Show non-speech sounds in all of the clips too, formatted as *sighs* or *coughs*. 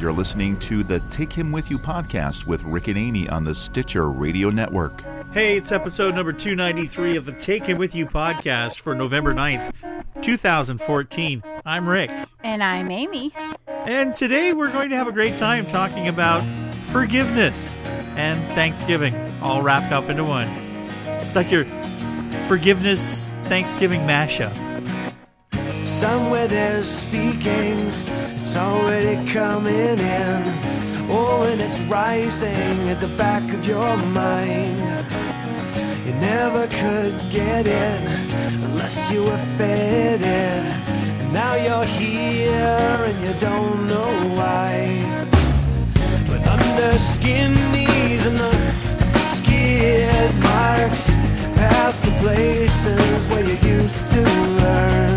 You're listening to the Take Him With You podcast with Rick and Amy on the Stitcher Radio Network. Hey, it's episode number 293 of the Take Him With You podcast for November 9th, 2014. I'm Rick. And I'm Amy. And today we're going to have a great time talking about forgiveness and Thanksgiving all wrapped up into one. It's like your forgiveness Thanksgiving mashup. Somewhere there's speaking, it's already coming in. Oh, and it's rising at the back of your mind. You never could get in unless you were fed it. And now you're here and you don't know why. But under skin knees and the skid marks past the places where you used to learn.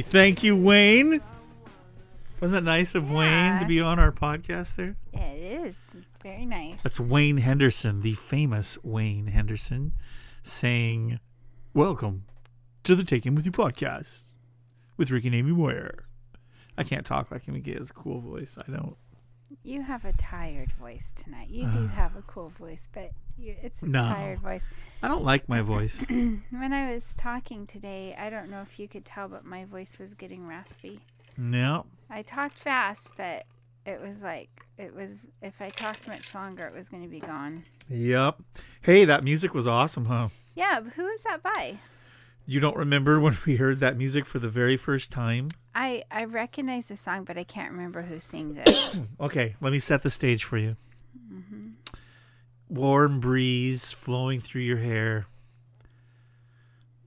Thank you, Wayne. Wasn't that nice of Wayne to be on our podcast there? Yeah, it is. Very nice. That's Wayne Henderson, the famous Wayne Henderson, saying, Welcome to the Taking With You podcast with Rick and Amy Moyer. I can't talk like him. He has a cool voice. I don't. you have a tired voice tonight. You do *sighs* have a cool voice, but you, it's a No. tired voice. I don't like my voice. *clears throat* When I was talking today, I don't know if you could tell, but my voice was getting raspy. no. I talked fast, but it was like, it was, if I talked much longer, it was going to be gone. Yep. Hey, that music was awesome, huh? Yeah, but who was that by? You don't remember *laughs* when we heard that music for the very first time? I, I recognize the song, but I can't remember who sings it. *coughs* Okay, let me set the stage for you. Mm-hmm. Warm breeze flowing through your hair.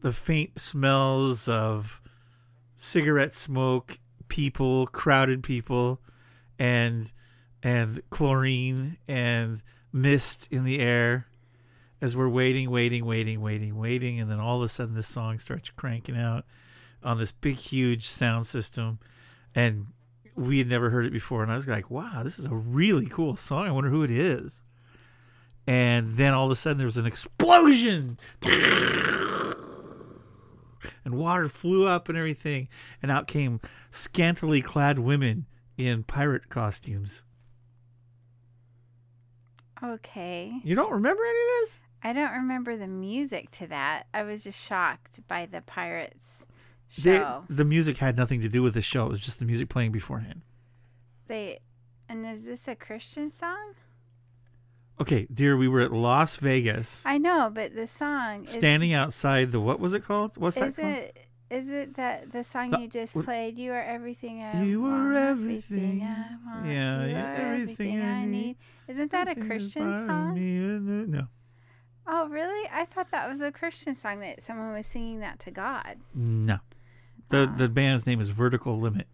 The faint smells of cigarette smoke, people, crowded people, and and chlorine and mist in the air as we're waiting, waiting, waiting, waiting, waiting, and then all of a sudden this song starts cranking out on this big, huge sound system, and we had never heard it before, and I was like, "Wow, this is a really cool song. I wonder who it is." And then all of a sudden there was an explosion, and water flew up and everything, and out came scantily clad women in pirate costumes. okay. You don't remember any of this? I don't remember the music to that. I was just shocked by the pirates They- show. the music had nothing to do with the show. It was just the music playing beforehand. They and is this a Christian song? Okay, dear, we were at Las Vegas, I know, but the song is, standing outside the what was it called? What's that Is called? Is it is it that the song No, you just what- played? You are everything I You want, are everything. I want. Yeah, you you're are everything I need. Isn't that a Everything is Christian part of song? me and- No, Oh, really? I thought that was a Christian song that someone was singing that to God. no. The the oh. band's name is Vertical Limit.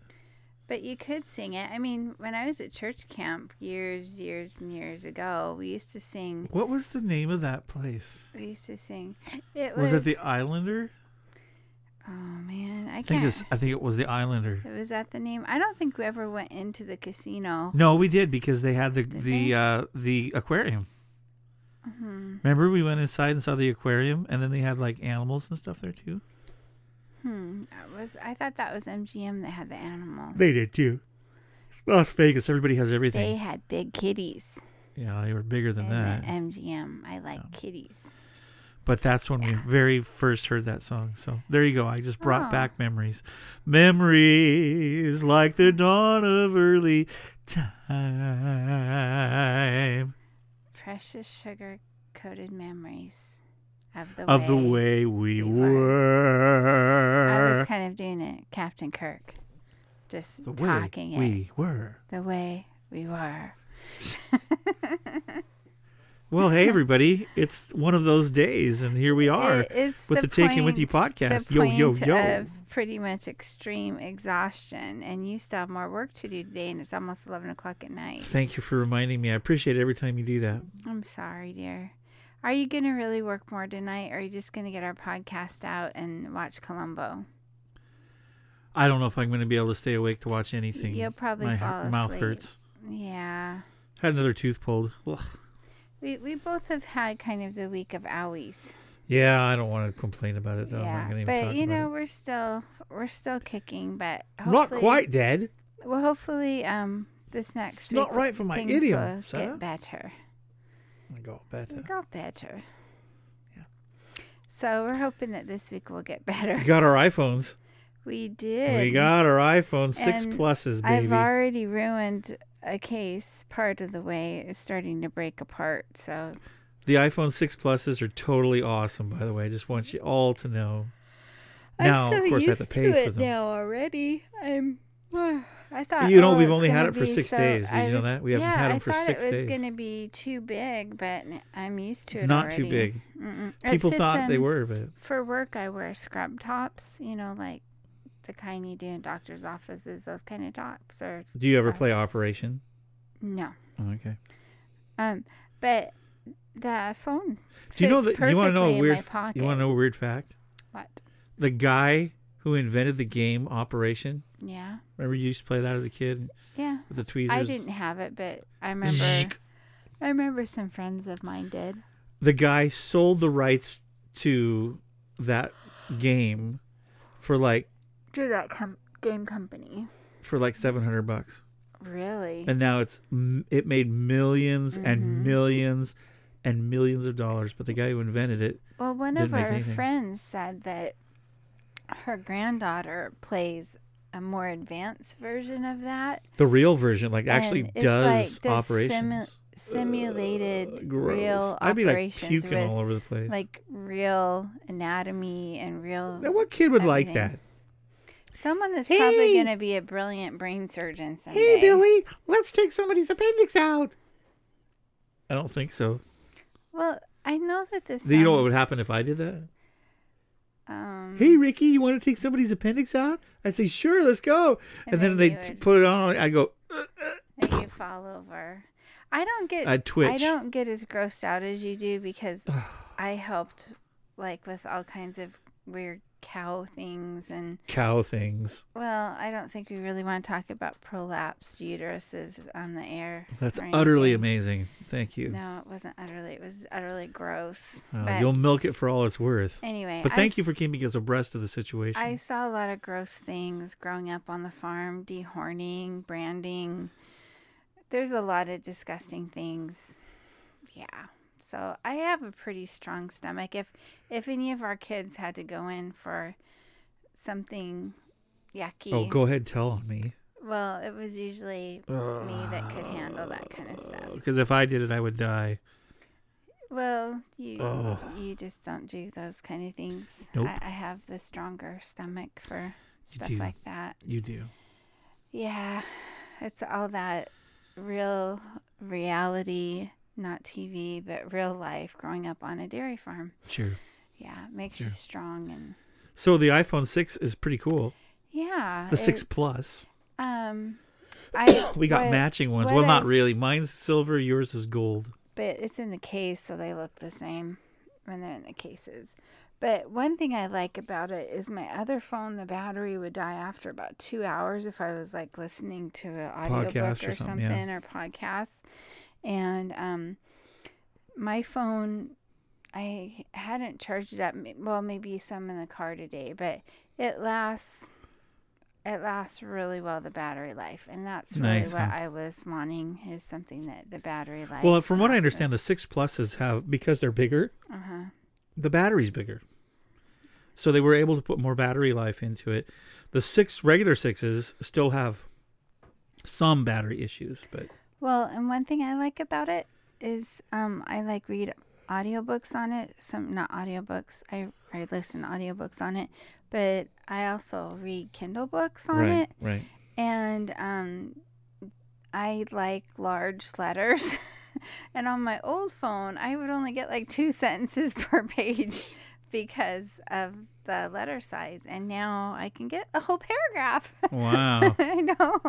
But you could sing it. I mean, when I was at church camp years, years, and years ago, we used to sing. What was the name of that place? We used to sing. It Was, was, it the Islander? Oh man, I I think can't. I think it was the Islander. Was that the name? I don't think we ever went into the casino. No, we did because they had the Did the uh, the aquarium. Hmm. Remember we went inside and saw the aquarium, and then they had like animals and stuff there too. Hmm. That was. I thought that was MGM that had the animals. They did too. It's Las Vegas. Everybody has everything. They had big kitties. yeah, they were bigger than in that. MGM. I like kitties. But that's when we very first heard that song. So there you go. I just brought Oh. back memories. Memories like the dawn of early time Precious sugar coated memories of the of the way way we we were. I was kind of doing it, Captain Kirk. just The way talking it we were. the way we were. *laughs* Well, hey everybody, it's one of those days, and here we are with the, Taking With You podcast. the Yo, yo, yo! Of pretty much extreme exhaustion, and you still have more work to do today, and it's almost eleven o'clock at night. Thank you for reminding me. I appreciate it every time you do that. I'm sorry, dear. Are you gonna really work more tonight, or are you just gonna get our podcast out and watch Columbo? I don't know if I'm going to be able to stay awake to watch anything. You'll probably My fall mouth asleep. hurts. Yeah. Had another tooth pulled. Ugh. We we both have had kind of the week of owies. Yeah, I don't want to complain about it though. I'm not yeah, going to even but you know we're still we're still kicking, but Not quite dead. Well, hopefully, um, this next It's week not right for my idiom, will Sarah. get better. I got better. Got better. Yeah. So we're hoping that this week will get *laughs* better. We got our iPhones. We did. We got our iPhone six And pluses, I've already ruined a case. Part of the way is starting to break apart. So The iPhone six pluses are totally awesome. By the way, I just want you all to know. I'm so of course, I have used to pay to for it them. now already. I'm. *sighs* I thought You know, oh, we've only had it for six so- days. Did I you know that? We haven't yeah, had 'em I for thought six it was going to be too big, but I'm used to It's it not already. too big. Mm-mm. People thought they were, but For work, I wear scrub tops. You know, like the kind you do in doctors' offices. Those kind of tops, or do you ever Uh, play Operation? no. Oh, okay. Um, but the phone. Do you know that? You want to know a weird? You want to know a weird fact? What? The guy who invented the game Operation. Yeah. Remember you used to play that as a kid Yeah. with the tweezers. I didn't have it, but I remember. I remember some friends of mine did. The guy sold the rights to that game for like To that com- game company. for like seven hundred bucks, Really? and now it's it made 1000000s Mhm. and millions and millions of dollars. But the guy who invented it, Well, one of our anything. friends said that her granddaughter plays a more advanced version of that. the real version, like actually does like does operations. simu- simulated Uh, real I'd be like operations puking with all over the place. like real anatomy and real. now, what kid would like that? Someone that's Hey! probably going to be a brilliant brain surgeon someday. Hey, Billy, let's take somebody's appendix out. I don't think so. Well, I know that this. Do you know what would happen if I did that? Um, Hey, Ricky, you want to take somebody's appendix out? I'd say, sure, let's go. And, And then, then they would put it on. I'd go, and you fall over. I don't get. I'd twitch. I don't get as grossed out as you do because *sighs* I helped, like with all kinds of weird cow things and cow things. well, I don't think we really want to talk about prolapsed uteruses on the air. That's utterly amazing. Thank you. No, it wasn't utterly. It was utterly gross. Uh, but you'll milk it for all it's worth. anyway, But I thank you for keeping us abreast of the situation. I saw a lot of gross things growing up on the farm, dehorning, branding. There's a lot of disgusting things. Yeah. So I have a pretty strong stomach. If if any of our kids had to go in for something yucky, oh, go ahead, tell on me. well, it was usually me that could handle that kind of stuff. Oh, because if I did it, I would die. Well, you Oh. you just don't do those kind of things. Nope. I, I have the stronger stomach for You stuff do. like that. You do. Yeah, it's all that real reality, not TV, but real life growing up on a dairy farm. Sure. Yeah, makes you strong and So the iPhone 6 is pretty cool. yeah. The 6 Plus. Um, *coughs* I We got what- matching ones. Well, not I've- really. Mine's silver, yours is gold. but it's in the case, so they look the same when they're in the cases. But one thing I like about it is my other phone, the battery would die after about two hours if I was like listening to an audiobook Podcast or or something, something yeah. or podcasts. And um, my phone, I hadn't charged it up. Well, maybe some in the car today, but it lasts. It lasts really well the battery life, and that's really Nice, what huh? I was wanting is something that the battery life. Well, from what I understand, the 6 Pluses have, because they're bigger, Uh huh. the battery's bigger. So they were able to put more battery life into it. The six regular sixes still have some battery issues, but Well, and one thing I like about it is um, I like read audiobooks on it. Some not audiobooks. I I listen to audiobooks on it, but I also read Kindle books on right, it. right. and um, I like large letters. *laughs* and on my old phone, I would only get like two sentences *laughs* per page because of the letter size. And now I can get a whole paragraph. Wow. *laughs* I know.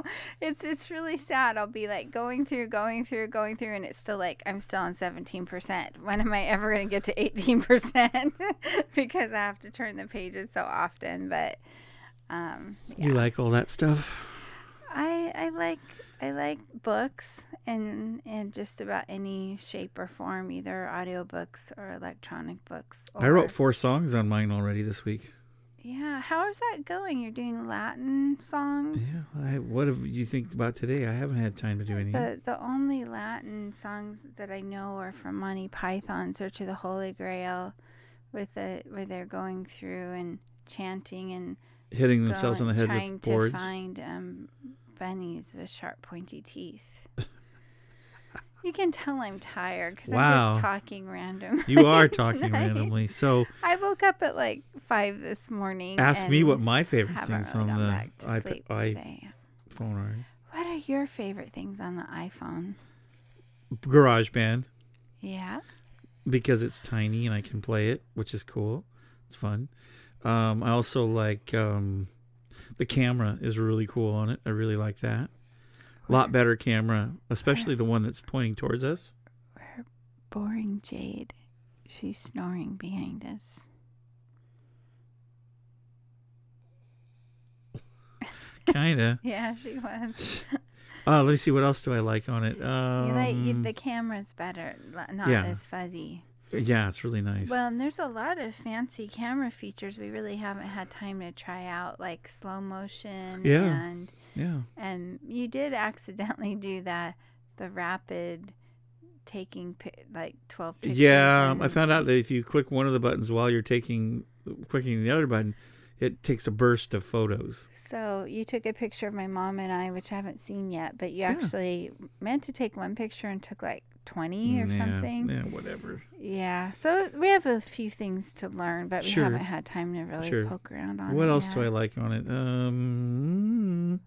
It's it's really sad. I'll be like going through, going through, going through, and it's still like I'm still on seventeen percent. When am I ever gonna get to eighteen percent? *laughs* because I have to turn the pages so often. But um, yeah. You like all that stuff? I I like I like books and in just about any shape or form, either audiobooks or electronic books. I wrote four songs on mine already this week. Yeah, how is that going? You're doing Latin songs. Yeah. I, what have you think about today? I haven't had time to do any. The the only Latin songs that I know are from Monty Python, Search of the Holy Grail, with the where they're going through and chanting and Hitting themselves on the head trying with to find um, bunnies with sharp, pointy teeth. you can tell I'm tired because I'm just talking randomly. You are talking tonight. randomly. So I woke up at like five this morning. ask me what my favorite things really on the back to iP- sleep iPhone today. are. What are your favorite things on the iPhone? GarageBand Yeah. because it's tiny and I can play it, which is cool. It's fun. Um, I also like um, the camera is really cool on it. I really like that. A lot better camera, especially the one that's pointing towards us. We're boring Jade. She's snoring behind us. Kinda. *laughs* Yeah, she was. *laughs* Uh, let me see what else do I like on it. Um, you like you, the camera's better, not yeah. as fuzzy. Yeah, it's really nice. Well, and there's a lot of fancy camera features we really haven't had time to try out, like slow motion. Yeah. And yeah, and you did accidentally do that, the rapid taking like twelve pictures. yeah. I found out that if you click one of the buttons while you're taking clicking the other button, it takes a burst of photos. So you took a picture of my mom and I, which I haven't seen yet, but you Yeah. actually meant to take one picture and took like twenty or yeah, something. Yeah, whatever. Yeah. So we have a few things to learn, but we Sure. haven't had time to really Sure. poke around on it. What else do I like on it? Um,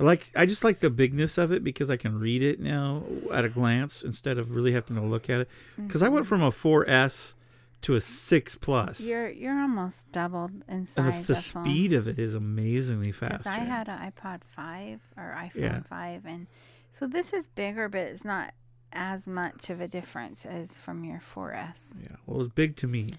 I like. I just like the bigness of it because I can read it now at a glance instead of really having to look at it. Because I went from a 4S to a 6 Plus, You're you're almost doubled in and size. the, the phone. speed of it is amazingly faster. I had an iPod 5 or iPhone Yeah. 5, and so this is bigger, but it's not as much of a difference as from your 4S. yeah, well, it was big to me.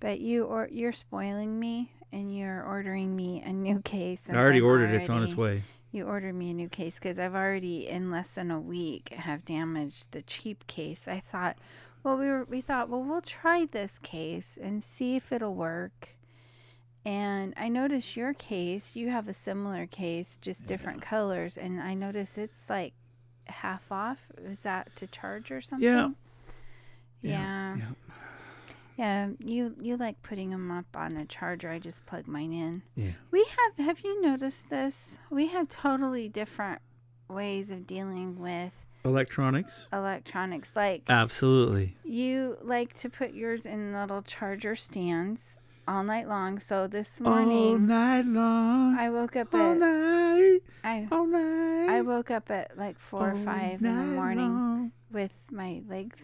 But you or you're spoiling me, and you're ordering me a new case. I already I've ordered it. It's on its way. You ordered me a new case because I've already in less than a week have damaged the cheap case. I thought, well, we were we thought, well, we'll try this case and see if it'll work. And I noticed your case, you have a similar case, just different colors, and I noticed it's like half off. Is that to charge or something? Yeah. Yeah. yeah. Yeah, you you like putting them up on a charger. I just plug mine in. Yeah. We have have you noticed this? We have totally different ways of dealing with Electronics. electronics. Like Absolutely. you like to put yours in little charger stands all night long. So this morning, All night long. I woke up all at night. I All night. I woke up at like four or five in the morning long. with my legs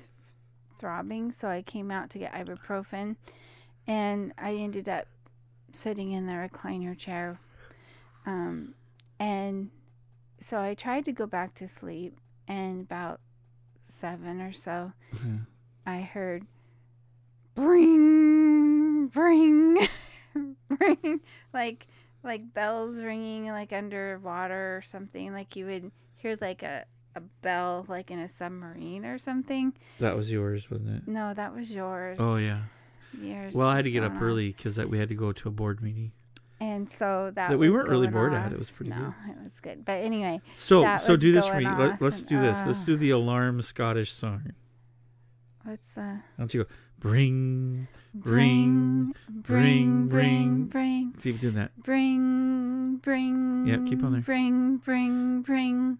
throbbing, so I came out to get ibuprofen, and I ended up sitting in the recliner chair, um, and so I tried to go back to sleep, and about seven or so, Mhm. I heard, bring, bring, *laughs* bring, like like bells ringing like underwater or something, like you would hear like a a bell like in a submarine or something. That was yours, wasn't it? No, that was yours. Oh yeah. Yours Well, I had to get up going off. early because we had to go to a board meeting. And so that, That we weren't really bored at. It was pretty no, good. it was good. But anyway, So, so do this for me. Let, let's and, do this. Let's uh, do the alarm Scottish song. what's uh Why don't you go? Bring, bring, bring, bring, bring, See if you do that. bring, bring. Yeah, keep on there. Bring, bring, bring.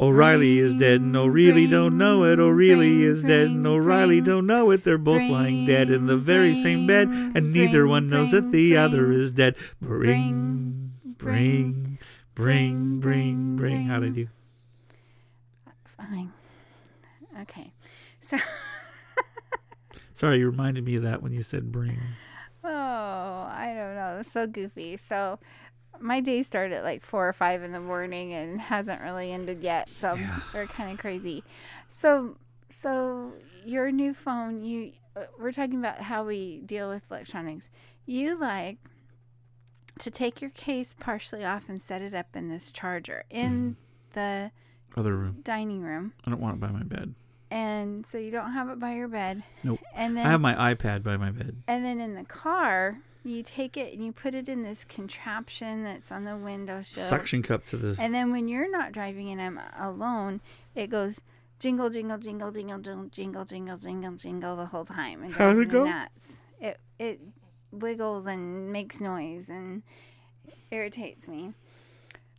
O'Reilly is dead and O'Reilly don't know it. O'Reilly is dead and O'Reilly don't know it. They're both lying dead in the very same bed, and neither one knows that the other is dead. Bring, bring, bring, Bring, bring, bring. How'd I do? Fine. Okay. So, *laughs* Sorry, you reminded me of that when you said bring. oh, I don't know. It's so goofy. So, my day started at like four or five in the morning and hasn't really ended yet. So Yeah. they're kind of crazy. So, so your new phone, you uh, we're talking about how we deal with electronics. You like to take your case partially off and set it up in this charger in the Other room. dining room, I don't want it by my bed. And so you don't have it by your bed. Nope. And then I have my iPad by my bed. And then in the car, you take it and you put it in this contraption that's on the window sill. Suction cup to the. And then when you're not driving and I'm alone, it goes jingle, jingle, jingle, jingle, jingle, jingle, jingle, jingle, jingle the whole time. And How does it go? Nuts. It it wiggles and makes noise and irritates me.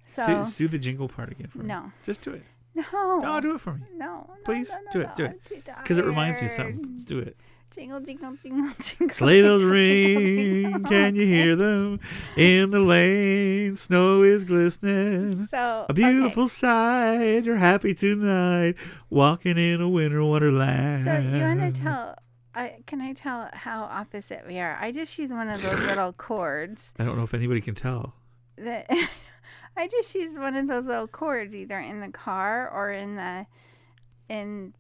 So do, do the jingle part again for me. no, Just do it. No, No, do it for me. no, no, Please, no, no, do it, do it. Because it reminds me of something. Let's do it. Jingle, jingle, jingle, *laughs* jingle. Sleigh bells ring. Can you hear them? In the lane, snow is glistening. So A beautiful sight. You're happy tonight. Walking in a winter wonderland. So you want to tell? I can I tell how opposite we are? I just use one of those little *coughs* cords I don't know if anybody can tell. *laughs* I just use one of those little cords either in the car or in the in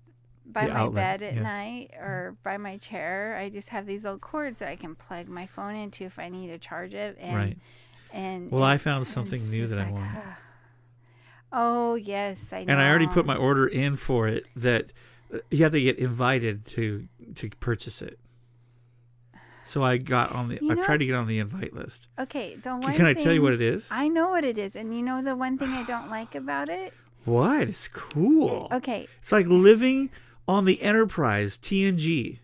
by The my outlet, bed at yes. night mm-hmm. or by my chair. I just have these little cords that I can plug my phone into if I need to charge it. And, right. And Well, and I found something new that I want. Oh yes, I know. And I already put my order in for it. That you have to get invited to to purchase it. So I got on the. You I know- tried to get on the invite list. Okay, the Can, one can I tell you what it is? I know what it is, and you know the one thing I don't *sighs* like about it. what? It's cool. Okay, It's like living on the Enterprise TNG.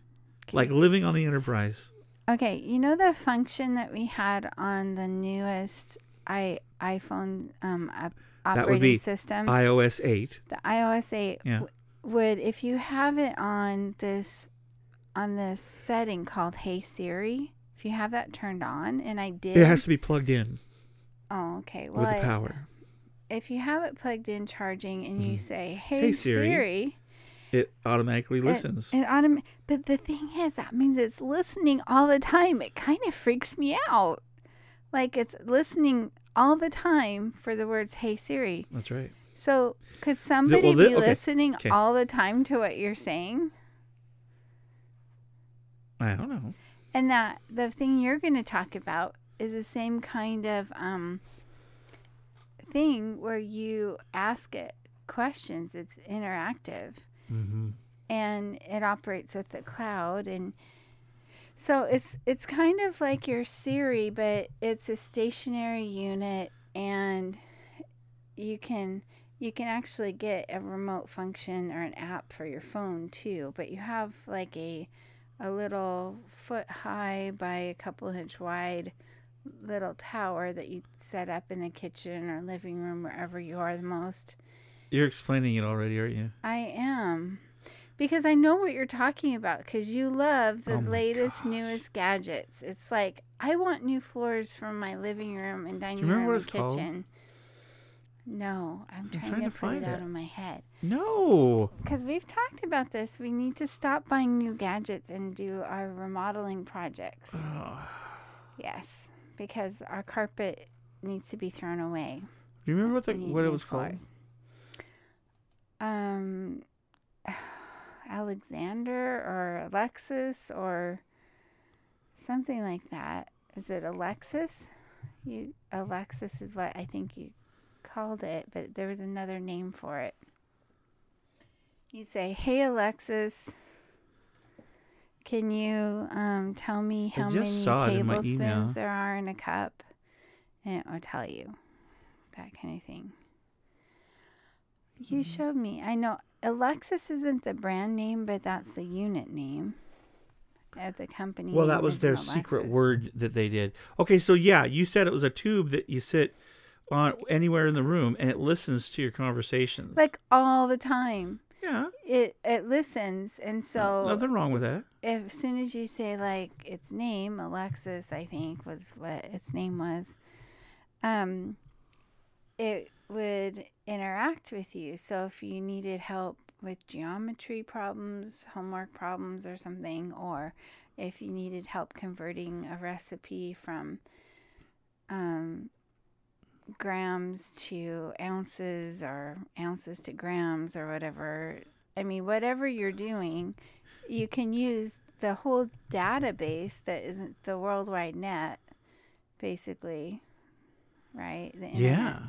Like living on the Enterprise. okay, you know the function that we had on the newest i iPhone um op- That would operating be system, iOS 8. the iOS 8 Yeah. w- would if you have it on this on this setting called Hey Siri. If you have that turned on, and I did. It has to be plugged in oh, okay. Well, with the power. if you have it plugged in charging, and you Mhm. say Hey, Hey, Siri." Siri It automatically listens. It, it autom- but the thing is, that means it's listening all the time. It kind of freaks me out. Like it's listening all the time for the words "Hey Siri." That's right. So could somebody well, thi- be okay, listening okay. all the time to what you're saying? I don't know. And that the thing you're going to talk about is the same kind of um, thing where you ask it questions. It's interactive. Mm-hmm. and it operates with the cloud and so it's it's kind of like your Siri but it's a stationary unit and you can you can actually get a remote function or an app for your phone too but you have like a a little foot high by a couple inch wide little tower that you set up in the kitchen or living room wherever you are the most You're explaining it already, aren't you? I am. Because I know what you're talking about because you love the Oh latest, gosh. newest gadgets. It's like, I want new floors for my living room and dining room and it's called? kitchen. No, I'm, trying, trying to, to put find it out of my head. No. Because we've talked about this. We need to stop buying new gadgets and do our remodeling projects. *sighs* Yes, because our carpet needs to be thrown away. Do you remember what the, what it was called? Um, *sighs* Alexander or Alexis or something like that. Is it Alexis? You Alexis is what I think you called it, but there was another name for it. You say, "Hey Alexis, can you um, tell me how many saw it in my email. tablespoons there are in a cup?" And it will tell you that kind of thing. Mm-hmm. You showed me. I know Alexis isn't the brand name, but that's the unit name of the company. Well, that was their Alexis. secret word that they did. Okay, so yeah, you said it was a tube that you sit on anywhere in the room and it listens to your conversations. Like all the time. Yeah, It it listens, and so nothing wrong with that. if as soon as you say like its name, Alexis, I think was what its name was. Um, it would interact with you. So if you needed help with geometry problems, homework problems, or something, or if you needed help converting a recipe from um, grams to ounces or ounces to grams or whatever, I mean, whatever you're doing, you can use the whole database that isn't the worldwide net, basically, right? The Yeah.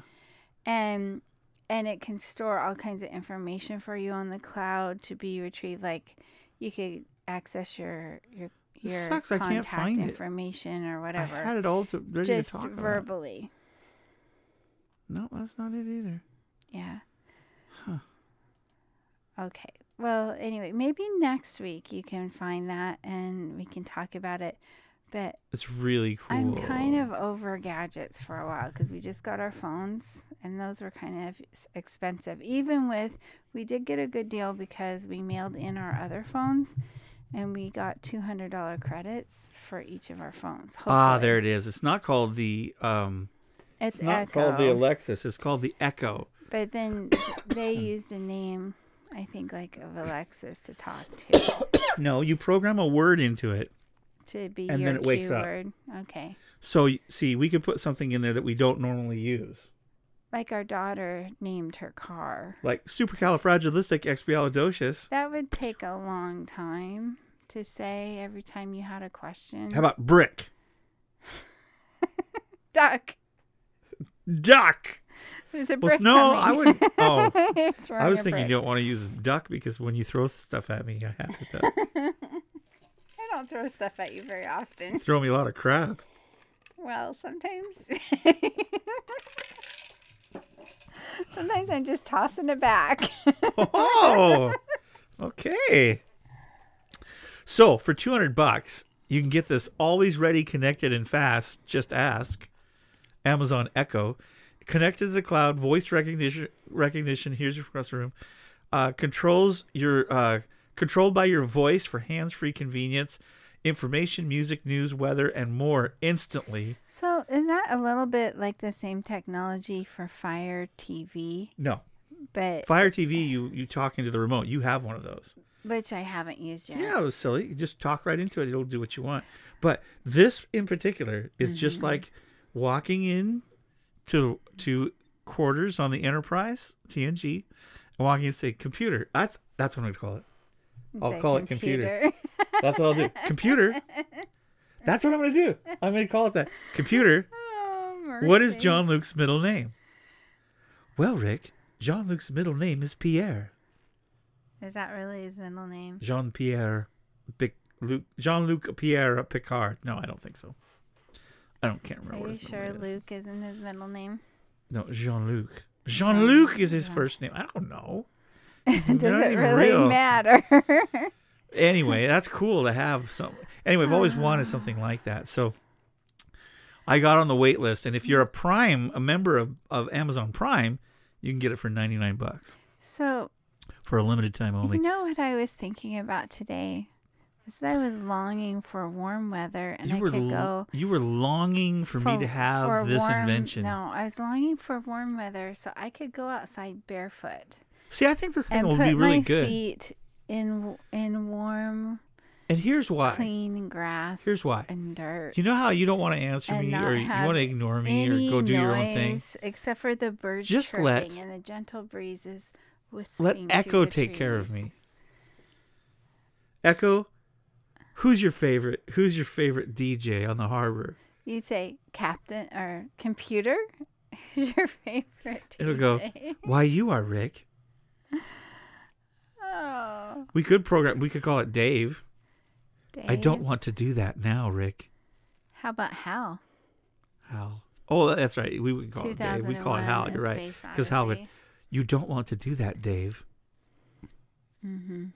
and and it can store all kinds of information for you on the cloud to be retrieved like you could access your your This your sucks, I can't contact find it. information or I had it all to, ready just to talk about. No, that's not it either. yeah Huh. okay well anyway maybe next week you can find that and we can talk about it but It's really cool. I'm kind of over gadgets for a while because we just got our phones and those were kind of expensive. Even with, we did get a good deal because we mailed in our other phones and we got $200 credits for each of our phones. Ah, there it is. It's not called the um. It's, It's not Echo. called the Alexis. It's called the Echo. But then *coughs* they used a name, I think, like of Alexis to talk to, *coughs* No, you program a word into it. to be And your then it wakes up. Okay. So see, we could put something in there that we don't normally use, Like our daughter named her car. like supercalifragilisticexpialidocious. That would take a long time to say every time you had a question. How about brick, *laughs* duck? Duck? There's a Well, no. I wouldn't- *laughs* oh. I was thinking you don't want to use duck because when you throw stuff at me, I have to duck. *laughs* I don't throw stuff at you very often. You throw me a lot of crap. Well, sometimes. *laughs* sometimes I'm just tossing it back. Oh, okay. So for two hundred bucks, you can get this always ready, connected, and fast. Just ask Amazon Echo, connected to the cloud, voice recognition. Recognition. Here's your across the room. Uh, controls your uh, controlled by your voice for hands-free convenience. Information, music, news, weather, and more instantly. so, is that a little bit like the same technology for Fire TV? No, But Fire TV. You you talk into the remote. You have one of those. which I haven't used yet. Yeah, it was silly. You just talk right into it. It'll do what you want. But this in particular is just like walking in to to quarters on the Enterprise TNG and walking in and say computer. That's that's what I'm gonna call it. I'll Say call it computer. *laughs* That's what I'll do. Computer. *laughs* That's what I'm gonna do. I'm gonna call it that. Computer. *laughs* Oh, What is. John Luke's middle name? Well, Rick, John Luke's middle name is Pierre. Is that really his middle name? Jean Pierre, Bic, Luc, Jean Luc Pierre Picard. No, I don't think so. I don't can't remember. Are what you sure middle name is. Luke isn't his middle name? No, Jean Luc. Jean Luc is his first name. I don't know. *laughs* Does it really real. matter? *laughs* Anyway, that's cool to have some. Anyway, I've always wanted ah. something like that. So I got on the wait list, and if you're a Prime, a member of, of Amazon Prime, you can get it for 99 bucks so, for a limited time only. you know what I was thinking about today? I was longing for warm weather and you I were could go you were longing for, me to have this warm- invention. No, I was longing for warm weather so I could go outside barefoot See, I think this thing will be really my good. feet in in warm, And here's why. clean grass. Here's why. And dirt. You know how you don't want to answer me or you want to ignore me or go do your own thing? Except for the birds Just chirping let- and the gentle breezes whispering. Let Echo take care of me. Echo, who's your favorite? Who's your favorite DJ on the harbor? You say captain or computer? *laughs* Who's your favorite DJ? It'll go, Why you are Rick? *laughs* Oh, We could program. We could call it Dave. I don't want to do that now, Rick. How about Hal? Hal. Oh, that's right. We would call it Dave. We call it Hal. You're right. Because Hal would. You don't want to do that, Dave. Mhm.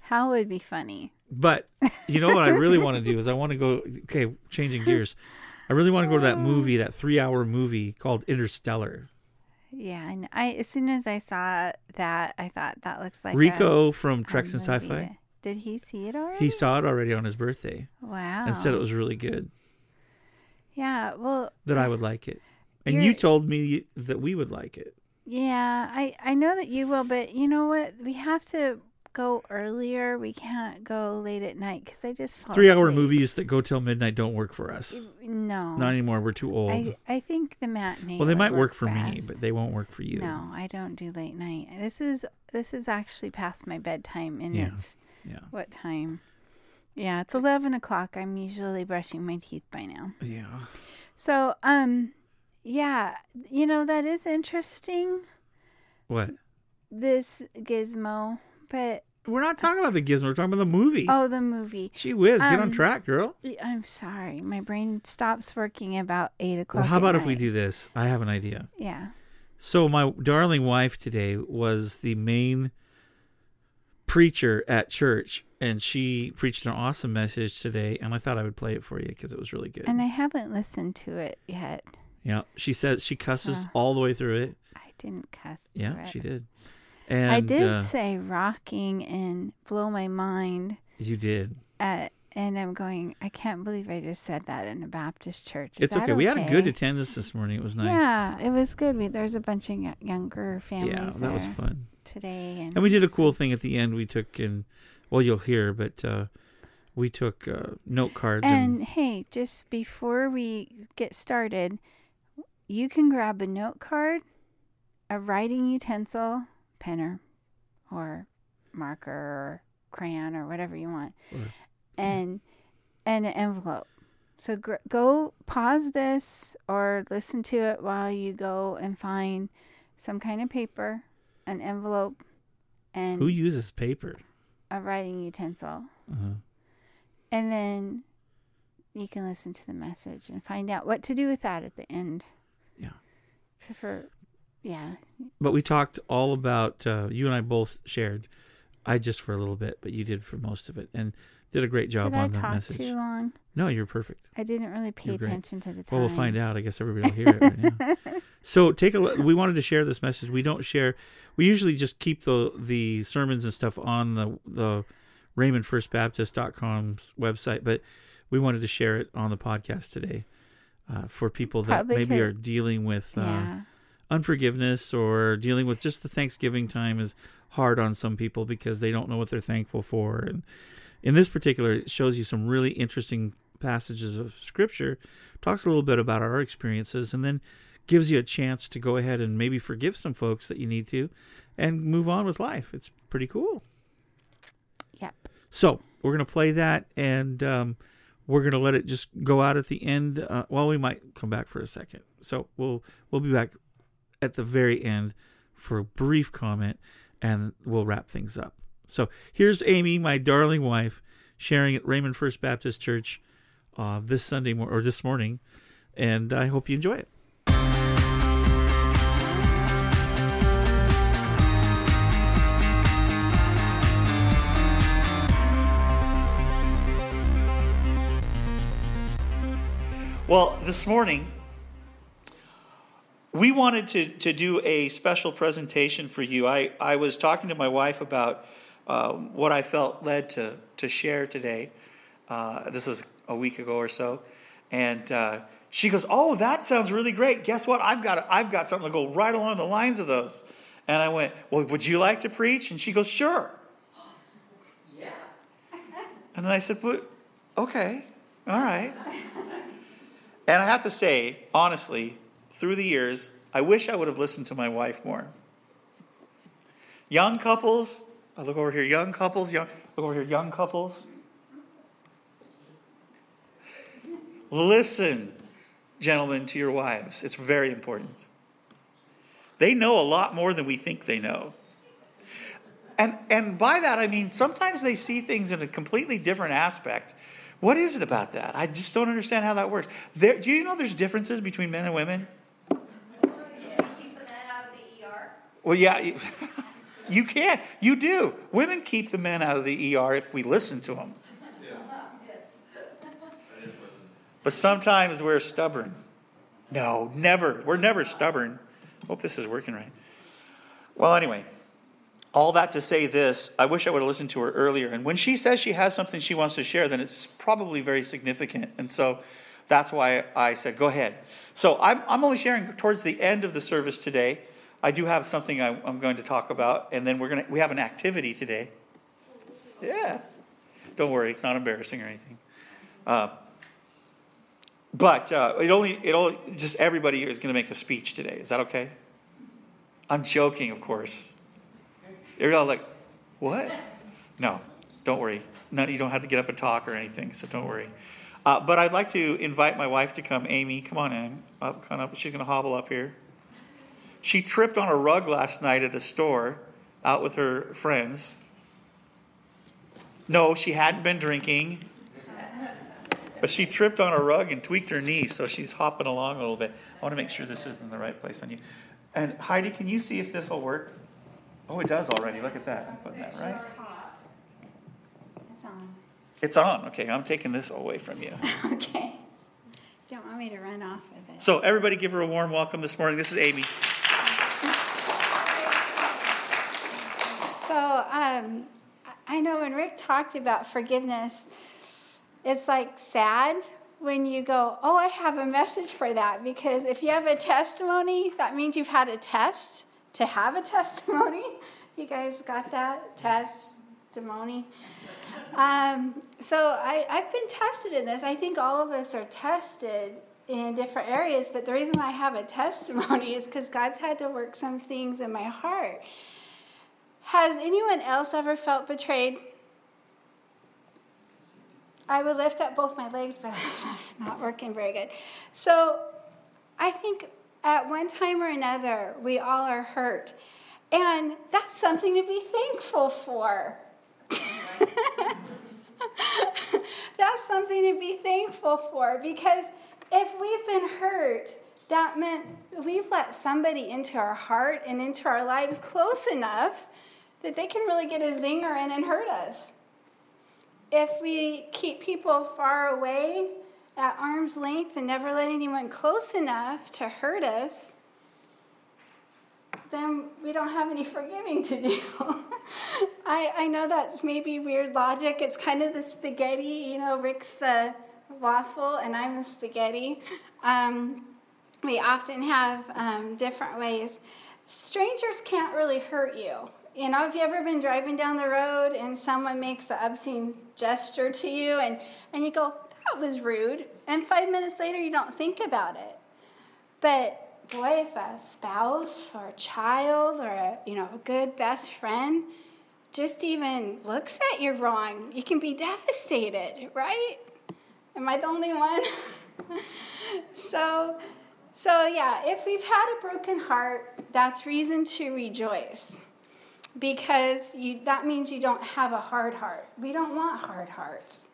Hal would be funny. But you know what I really want to do is I want to go. Okay, changing gears. I really want to go to that oh. movie, that three-hour movie called Interstellar. Yeah, and I as soon as I saw that, I thought that looks like a- Rico from a Treks and Sci-Fi. Did he see it already? He saw it already on his birthday Wow. and said it was really good. Yeah. Well, That I would like it. And you told me that we would like it. Yeah, I I know that you will, but you know what? We have to go earlier. We can't go late at night because I just fall Three hour asleep. movies that go till midnight don't work for us. No, Not anymore. We're too old. I I think the matinee. well, they might work for me, but they won't work for you. No, I don't do late night. This is this is actually past my bedtime, and Yeah. it's Yeah. what time? Yeah, it's eleven o'clock. I'm usually brushing my teeth by now. Yeah. So, um, yeah, you know that is interesting. What? This gizmo, but We're not talking about the gizmo. We're talking about the movie. oh, the movie. Gee whiz, get on Um, track, girl. I'm sorry, my brain stops working about eight o'clock. Well, how about if we do this? I have an idea. Yeah. So my darling wife today was the main preacher at church, and she preached an awesome message today. And I thought I would play it for you because it was really good. And I haven't listened to it yet. yeah, she says she cusses all the way through it. I didn't cuss. Yeah, she did. And I did uh, say rocking and blow my mind you did. at, and I'm going. I can't believe I just said that in a Baptist church. Is it's that okay. We had a good attendance this morning. It was nice. Yeah, it was good. We, there's a bunch of yo- younger families yeah, that was fun. today, and, And we did a cool thing at the end. We took and well, you'll hear, but uh, we took uh, note cards And and, hey, just before we get started, you can grab a note card, a writing utensil, pen or, marker or crayon or whatever you want, Or- and and an envelope. So gr- go pause this or listen to it while you go and find some kind of paper, an envelope, and who uses paper? a writing utensil. Uh-huh. And then you can listen to the message and find out what to do with that at the end. Yeah. So for, yeah. But we talked all about uh, you and I both shared. I just for a little bit, but you did for most of it, and did a great job Did I on the talk message. too long? No, you're perfect. I didn't really pay You're great. attention to the time. Well, we'll find out. I guess everybody will hear it right now. *laughs* So take a look. We wanted to share this message. We don't share. We usually just keep the the sermons and stuff on the the RaymondFirstBaptist.com's website, but we wanted to share it on the podcast today uh, for people that Probably maybe could- are dealing with uh, Yeah. Unforgiveness or dealing with just the Thanksgiving time is hard on some people because they don't know what they're thankful for. And in this particular, it shows you some really interesting passages of scripture, talks a little bit about our experiences, and then gives you a chance to go ahead and maybe forgive some folks that you need to and move on with life. It's pretty cool. Yep. So we're gonna play that, and um, we're gonna let it just go out at the end. Uh, well, we might come back for a second. So we'll we'll be back at the very end for a brief comment, and we'll wrap things up. So here's Amy, my darling wife, sharing at Raymond First Baptist Church uh, this Sunday or this morning, and I hope you enjoy it. Well, this morning, we wanted to, to do a special presentation for you. I, I was talking to my wife about uh, what I felt led to, to share today. Uh, this is a week ago or so. And uh, she goes, Oh, that sounds really great. Guess what? I've got, I've got something to go right along the lines of those. And I went, Well, would you like to preach? And she goes, Sure. Yeah. And then I said, well, Okay, all right. And I have to say, honestly, through the years, I wish I would have listened to my wife more. Young couples, I look over here, young couples, young, look over here, young couples. Listen, gentlemen, to your wives. It's very important. They know a lot more than we think they know. And, and by that, I mean sometimes they see things in a completely different aspect. What is it about that? I just don't understand how that works. There, do you know there's differences between men and women? keep the men out of the ER. Well, yeah, *laughs* you, can. You do. Women keep the men out of the ER if we listen to them. But sometimes we're stubborn. No, never. We're never stubborn. Hope this is working right. Well, anyway, all that to say this, I wish I would have listened to her earlier. And when she says she has something she wants to share, then it's probably very significant. And so That's why I said, go ahead. So I'm, I'm only sharing towards the end of the service today. I do have something I, I'm going to talk about, and then we're to, we have an activity today. Yeah. Don't worry, it's not embarrassing or anything. Uh, but uh, it only, it only, just everybody is going to make a speech today. Is that okay? I'm joking, of course. You're all like, what? No, don't worry. No, you don't have to get up and talk or anything, so don't worry. Uh, but I'd like to invite my wife to come. Amy, come on in. Up, kind of, she's going to hobble up here. She tripped on a rug last night at a store out with her friends. No, she hadn't been drinking. But she tripped on a rug and tweaked her knee, so she's hopping along a little bit. I want to make sure this is in the right place on you. And Heidi, can you see if this will work? Oh, it does already. Look at that. Putting that right. hot. It's on. It's on. Okay, I'm taking this away from you. *laughs* Okay. Don't want me to run off with it. So, everybody give her a warm welcome this morning. This is Amy. Um, I know when Rick talked about forgiveness, it's like sad when you go, Oh, I have a message for that. Because if you have a testimony, that means you've had a test to have a *laughs* testimony. You guys got that? Testimony. Um, so I, I've been tested in this. I think all of us are tested in different areas, but the reason why I have a *laughs* testimony is because God's had to work some things in my heart. Has anyone else ever felt betrayed? I would lift up both my legs, but *laughs* not working very good. So I think at one time or another, we all are hurt. And that's something to be thankful for. *laughs* that's something to be thankful for because if we've been hurt, that meant we've let somebody into our heart and into our lives close enough that they can really get a zinger in and hurt us. If we keep people far away at arm's length and never let anyone close enough to hurt us, then we don't have any forgiving to do. *laughs* I, I know that's maybe weird logic. It's kind of the spaghetti, you know, Rick's the waffle and I'm the spaghetti. Um, we often have um, different ways. Strangers can't really hurt you. You know, have you ever been driving down the road and someone makes an obscene gesture to you and, and you go, that was rude. And five minutes later, you don't think about it. But boy, if a spouse or a child or a, you know, a good best friend just even looks at you wrong, you can be devastated, right? Am I the only one? *laughs* so, so yeah, if we've had a broken heart, that's reason to rejoice because you, that means you don't have a hard heart. We don't want hard hearts.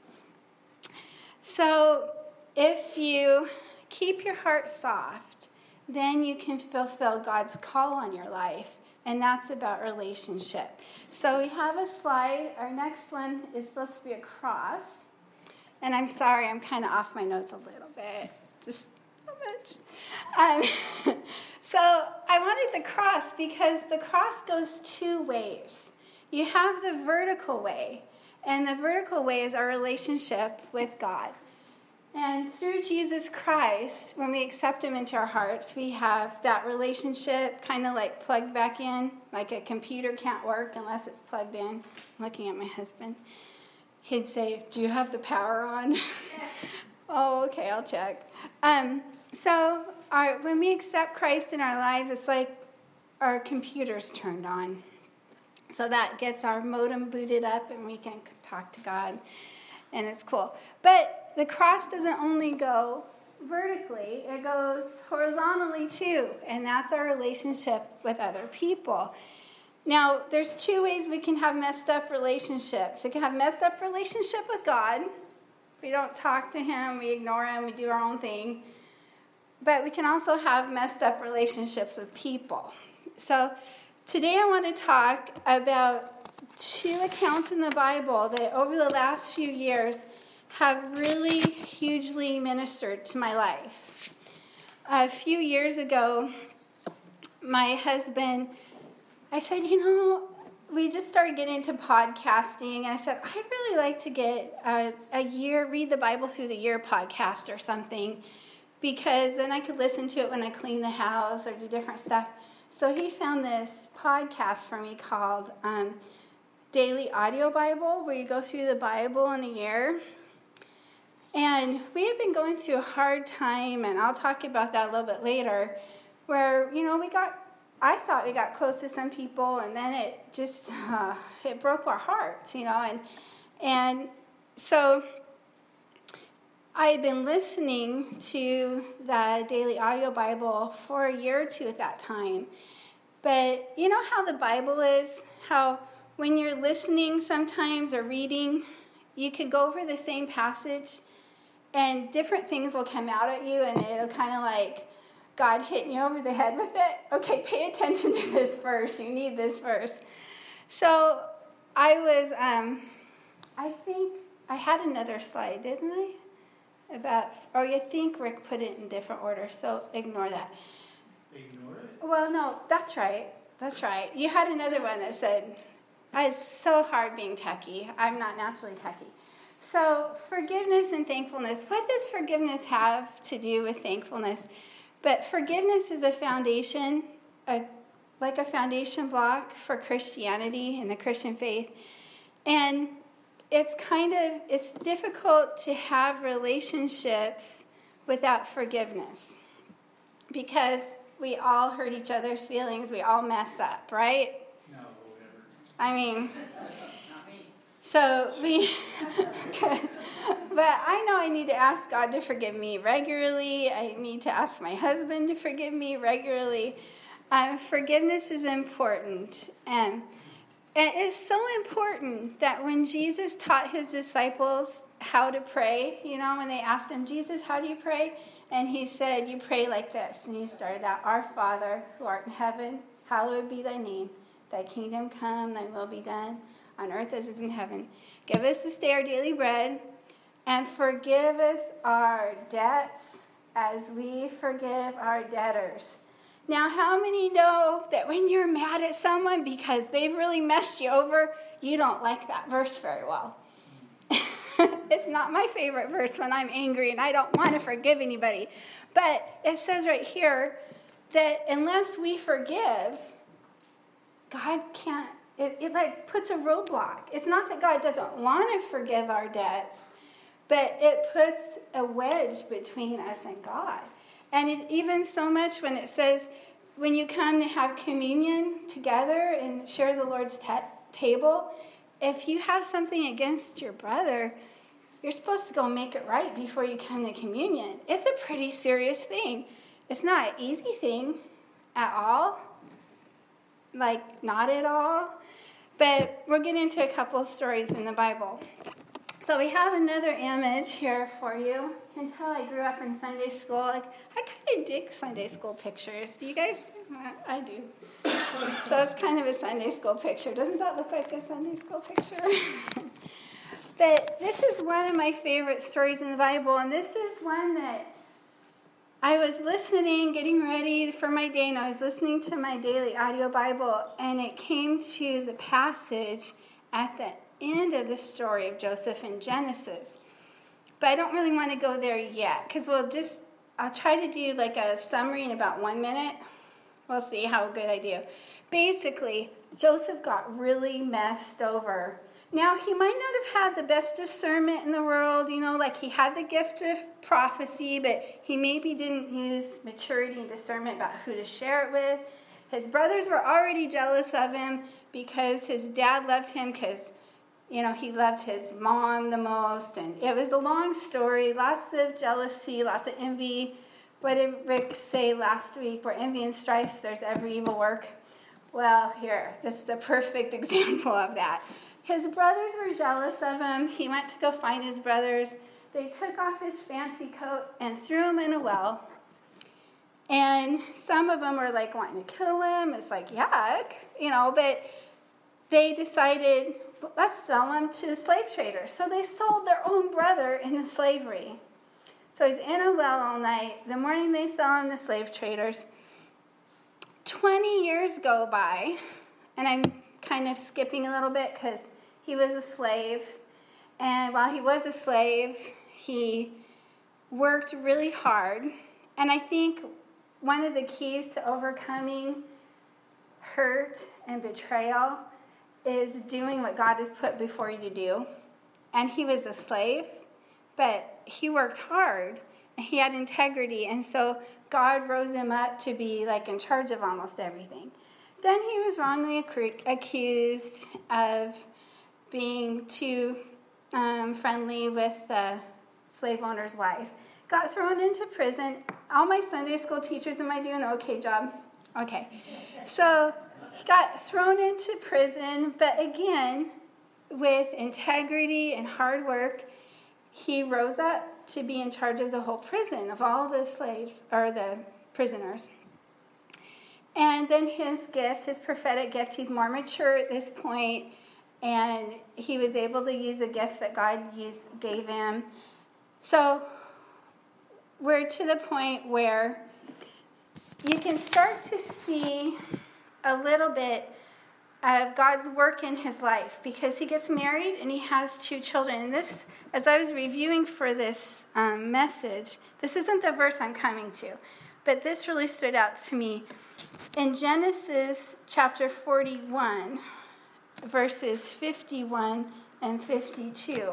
So, if you keep your heart soft, then you can fulfill God's call on your life, and that's about relationship. So, we have a slide. Our next one is supposed to be a cross. And I'm sorry, I'm kind of off my notes a little bit. Just. Um, *laughs* so, I wanted the cross because the cross goes two ways. You have the vertical way, and the vertical way is our relationship with God. And through Jesus Christ, when we accept Him into our hearts, we have that relationship kind of like plugged back in, like a computer can't work unless it's plugged in. Looking at my husband. He'd say, Do you have the power on? *laughs* oh, okay, I'll check. Um, so, our, when we accept Christ in our lives, it's like our computer's turned on. So that gets our modem booted up and we can talk to God, and it's cool. But the cross doesn't only go vertically, it goes horizontally too, and that's our relationship with other people. Now, there's two ways we can have messed up relationships. We can have messed up relationship with God. We don't talk to him, we ignore him, we do our own thing. But we can also have messed up relationships with people. So, today I want to talk about two accounts in the Bible that over the last few years have really hugely ministered to my life. A few years ago, my husband, I said, you know, we just started getting into podcasting, and I said, I'd really like to get a, a year, read the Bible through the year podcast or something, because then I could listen to it when I clean the house or do different stuff. So he found this podcast for me called um, Daily Audio Bible, where you go through the Bible in a year. And we have been going through a hard time, and I'll talk about that a little bit later, where, you know, we got I thought we got close to some people, and then it just uh, it broke our hearts, you know, and and so I had been listening to the daily audio Bible for a year or two at that time, but you know how the Bible is, how when you're listening sometimes or reading, you could go over the same passage, and different things will come out at you, and it'll kind of like God hitting you over the head with it. Okay, pay attention to this verse. You need this verse. So I was, um, I think I had another slide, didn't I? About, or you think Rick put it in different order, so ignore that. Ignore it. Well, no, that's right. That's right. You had another one that said, it's so hard being techie. I'm not naturally techie. So, forgiveness and thankfulness. What does forgiveness have to do with thankfulness? But forgiveness is a foundation, a, like a foundation block for Christianity and the Christian faith. And it's kind of it's difficult to have relationships without forgiveness because we all hurt each other's feelings we all mess up right No, whatever. i mean *laughs* so we, *laughs* but I know I need to ask God to forgive me regularly. I need to ask my husband to forgive me regularly. Um, forgiveness is important, and, and it's so important that when Jesus taught his disciples how to pray, you know, when they asked him, Jesus, how do you pray? And he said, You pray like this. And he started out, Our Father who art in heaven, hallowed be thy name. Thy kingdom come, thy will be done on earth as it is in heaven. Give us this day our daily bread, and forgive us our debts as we forgive our debtors. Now, how many know that when you're mad at someone because they've really messed you over, you don't like that verse very well? *laughs* it's not my favorite verse when I'm angry and I don't want to forgive anybody. But it says right here that unless we forgive, God can't it, it like puts a roadblock. It's not that God doesn't want to forgive our debts, but it puts a wedge between us and God. And it, even so much when it says, when you come to have communion together and share the Lord's table, if you have something against your brother, you're supposed to go make it right before you come to communion. It's a pretty serious thing. It's not an easy thing at all. Like, not at all. But we'll get into a couple of stories in the Bible. So we have another image here for you. You can tell I grew up in Sunday school. Like I kind of dig Sunday school pictures. Do you guys? I do. So it's kind of a Sunday school picture. Doesn't that look like a Sunday school picture? *laughs* but this is one of my favorite stories in the Bible, and this is one that I was listening, getting ready for my day, and I was listening to my daily audio Bible, and it came to the passage at the end of the story of Joseph in Genesis. But I don't really want to go there yet, because we'll just, I'll try to do like a summary in about one minute. We'll see how good I do. Basically, Joseph got really messed over now, he might not have had the best discernment in the world, you know, like he had the gift of prophecy, but he maybe didn't use maturity and discernment about who to share it with. His brothers were already jealous of him because his dad loved him because, you know, he loved his mom the most. And it was a long story, lots of jealousy, lots of envy. What did Rick say last week? Where envy and strife, there's every evil work. Well, here, this is a perfect *laughs* example of that. His brothers were jealous of him. He went to go find his brothers. They took off his fancy coat and threw him in a well. And some of them were like wanting to kill him. It's like, yuck, you know, but they decided, let's sell him to the slave traders. So they sold their own brother into slavery. So he's in a well all night. The morning they sell him to slave traders. 20 years go by, and I'm kind of skipping a little bit because he was a slave. And while he was a slave, he worked really hard. And I think one of the keys to overcoming hurt and betrayal is doing what God has put before you to do. And he was a slave, but he worked hard and he had integrity. And so God rose him up to be like in charge of almost everything. Then he was wrongly accused of being too um, friendly with the slave owner's wife. Got thrown into prison. All my Sunday school teachers, am I doing an okay job? Okay. So he got thrown into prison, but again, with integrity and hard work, he rose up to be in charge of the whole prison, of all the slaves, or the prisoners. And then his gift, his prophetic gift, he's more mature at this point, and he was able to use a gift that God used, gave him. So we're to the point where you can start to see a little bit of God's work in his life because he gets married and he has two children. And this, as I was reviewing for this um, message, this isn't the verse I'm coming to, but this really stood out to me. In Genesis chapter 41, verses 51 and 52,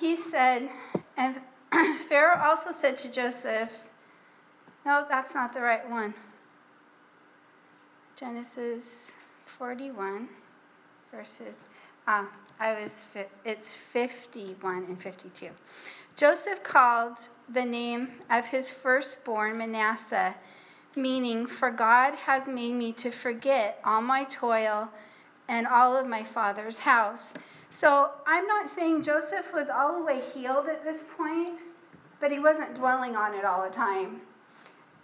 he said, and *clears throat* Pharaoh also said to Joseph, no, that's not the right one. Genesis 41, verses, ah, I was, it's 51 and 52. Joseph called the name of his firstborn Manasseh, meaning, For God has made me to forget all my toil and all of my father's house. So I'm not saying Joseph was all the way healed at this point, but he wasn't dwelling on it all the time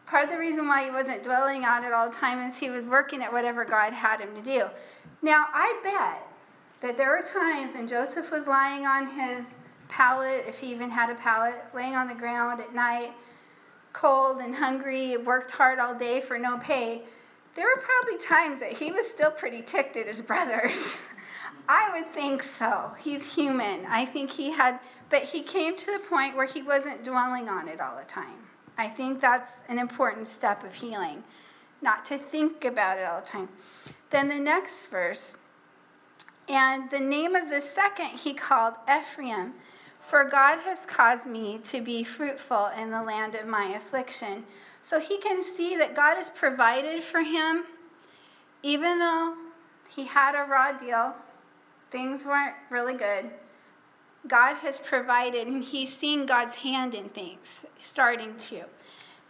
part of the reason why he wasn't dwelling on it all the time is he was working at whatever God had him to do. Now, I bet that there were times when Joseph was lying on his pallet, if he even had a pallet, laying on the ground at night, cold and hungry, worked hard all day for no pay. There were probably times that he was still pretty ticked at his *laughs* brothers. I would think so. He's human. I think he had, but he came to the point where he wasn't dwelling on it all the time. I think that's an important step of healing, not to think about it all the time. Then the next verse, and the name of the second he called Ephraim, for God has caused me to be fruitful in the land of my affliction. So he can see that God has provided for him, even though he had a raw deal, things weren't really good. God has provided, and he's seen God's hand in things, starting to.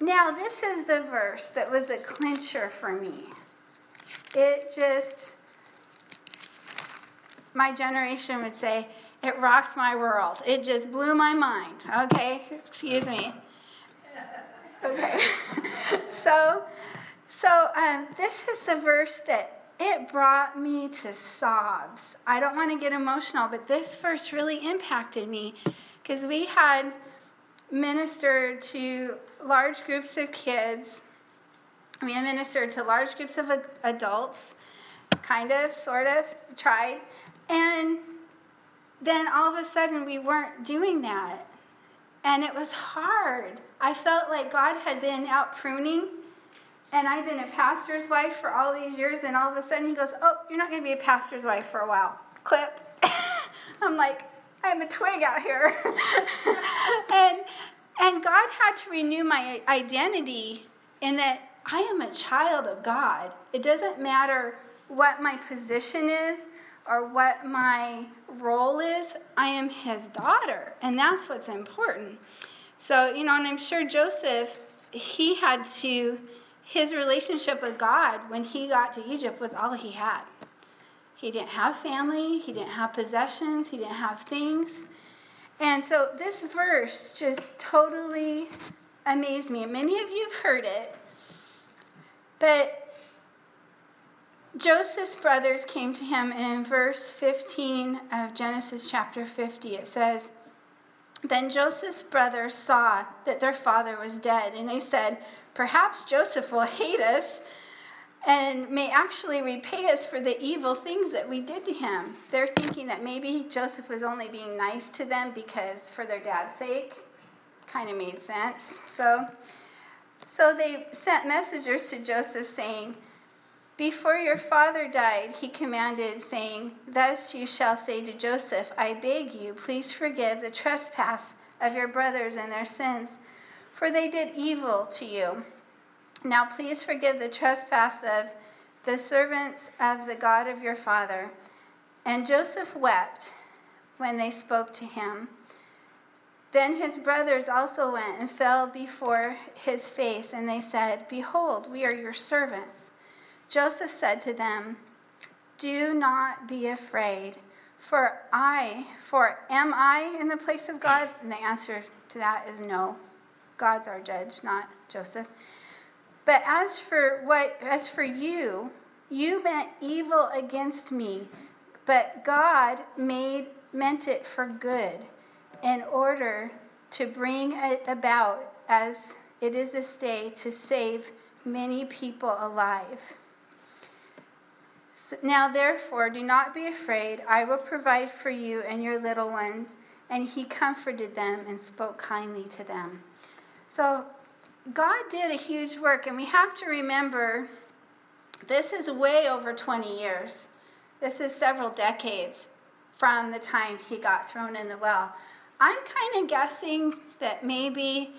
Now, this is the verse that was a clincher for me. It just, my generation would say, it rocked my world. It just blew my mind. Okay, excuse me. Okay, *laughs* so, so um, this is the verse that it brought me to sobs. I don't want to get emotional, but this verse really impacted me because we had ministered to large groups of kids. We had ministered to large groups of adults, kind of, sort of, tried. And then all of a sudden we weren't doing that. And it was hard. I felt like God had been out pruning and I've been a pastor's wife for all these years, and all of a sudden he goes, Oh, you're not going to be a pastor's wife for a while. Clip. *laughs* I'm like, I'm a twig out here. *laughs* and, and God had to renew my identity in that I am a child of God. It doesn't matter what my position is or what my role is, I am his daughter. And that's what's important. So, you know, and I'm sure Joseph, he had to his relationship with God when he got to Egypt was all he had. He didn't have family, he didn't have possessions, he didn't have things. And so this verse just totally amazed me. Many of you have heard it, but Joseph's brothers came to him in verse 15 of Genesis chapter 50. It says, Then Joseph's brothers saw that their father was dead, and they said, Perhaps Joseph will hate us and may actually repay us for the evil things that we did to him. They're thinking that maybe Joseph was only being nice to them because for their dad's sake. Kind of made sense. So, so they sent messengers to Joseph saying, Before your father died, he commanded, saying, Thus you shall say to Joseph, I beg you, please forgive the trespass of your brothers and their sins, for they did evil to you. Now please forgive the trespass of the servants of the God of your father. And Joseph wept when they spoke to him. Then his brothers also went and fell before his face, and they said, Behold, we are your servants. Joseph said to them, Do not be afraid, for I, for am I in the place of God? And the answer to that is no. God's our judge, not Joseph. But as for what as for you, you meant evil against me, but God made meant it for good, in order to bring it about as it is this day to save many people alive. Now, therefore, do not be afraid. I will provide for you and your little ones. And he comforted them and spoke kindly to them. So, God did a huge work, and we have to remember this is way over 20 years. This is several decades from the time he got thrown in the well. I'm kind of guessing that maybe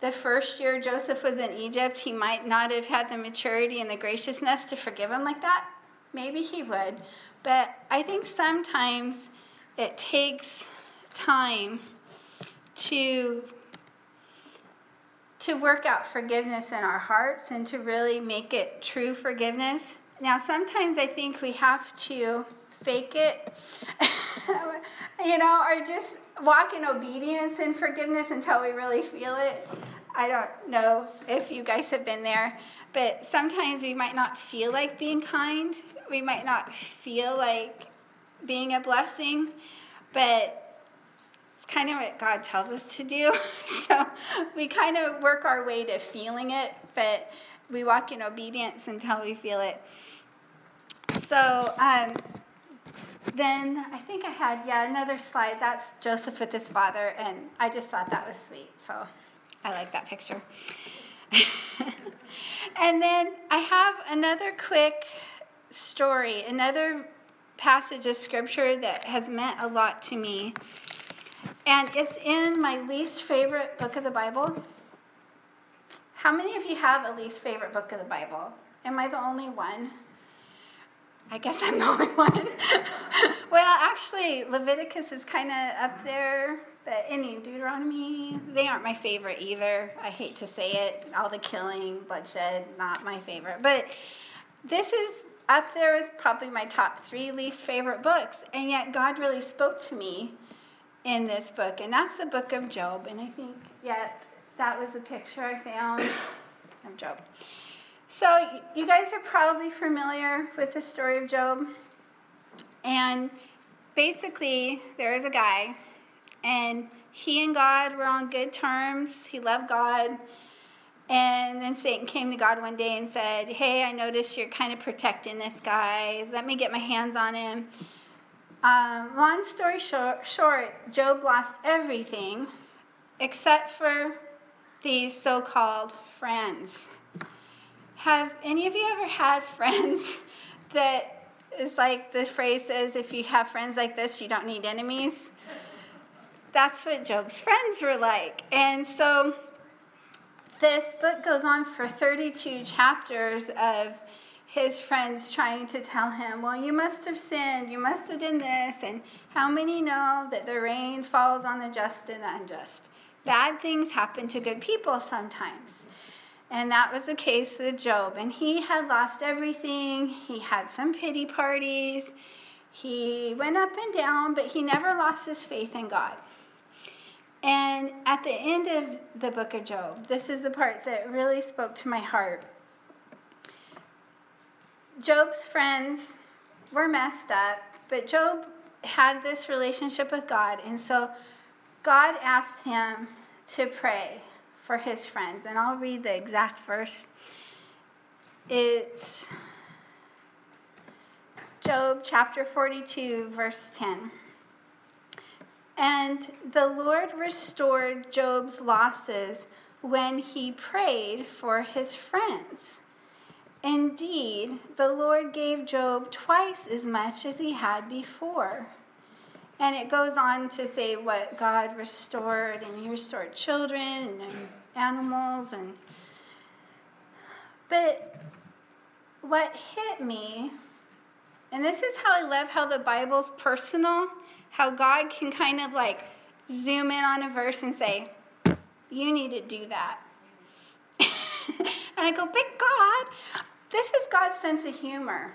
the first year Joseph was in Egypt, he might not have had the maturity and the graciousness to forgive him like that. Maybe he would. But I think sometimes it takes time to to work out forgiveness in our hearts and to really make it true forgiveness. Now, sometimes I think we have to fake it, *laughs* you know, or just walk in obedience and forgiveness until we really feel it. I don't know if you guys have been there, but sometimes we might not feel like being kind. We might not feel like being a blessing, but kind of what God tells us to do. *laughs* so we kind of work our way to feeling it, but we walk in obedience until we feel it. So um, then I think I had, yeah, another slide. That's Joseph with his father, and I just thought that was sweet. So I like that picture. *laughs* and then I have another quick story, another passage of scripture that has meant a lot to me. And it's in my least favorite book of the Bible. How many of you have a least favorite book of the Bible? Am I the only one? I guess I'm the only one. *laughs* well, actually, Leviticus is kind of up there, but any Deuteronomy, they aren't my favorite either. I hate to say it. All the killing, bloodshed, not my favorite. But this is up there with probably my top three least favorite books. And yet, God really spoke to me in this book, and that's the book of Job. And I think, yeah, that was a picture I found *coughs* of Job. So, you guys are probably familiar with the story of Job. And basically, there is a guy, and he and God were on good terms. He loved God. And then Satan came to God one day and said, Hey, I noticed you're kind of protecting this guy. Let me get my hands on him. Um, long story short, short, Job lost everything except for these so called friends. Have any of you ever had *laughs* friends that is like the phrase says, if you have friends like this, you don't need enemies? That's what Job's friends were like. And so this book goes on for 32 chapters of his friends trying to tell him, Well, you must have sinned, you must have done this, and how many know that the rain falls on the just and unjust? Bad things happen to good people sometimes. And that was the case with Job. And he had lost everything, he had some pity parties, he went up and down, but he never lost his faith in God. And at the end of the book of Job, this is the part that really spoke to my heart. Job's friends were messed up, but Job had this relationship with God, and so God asked him to pray for his friends. And I'll read the exact verse. It's Job chapter 42, verse 10. And the Lord restored Job's losses when he prayed for his friends. Indeed, the Lord gave Job twice as much as he had before. And it goes on to say what God restored, and he restored children and animals and but what hit me and this is how I love how the Bible's personal, how God can kind of like zoom in on a verse and say, You need to do that. *laughs* and I go, But God, this is God's sense of humor.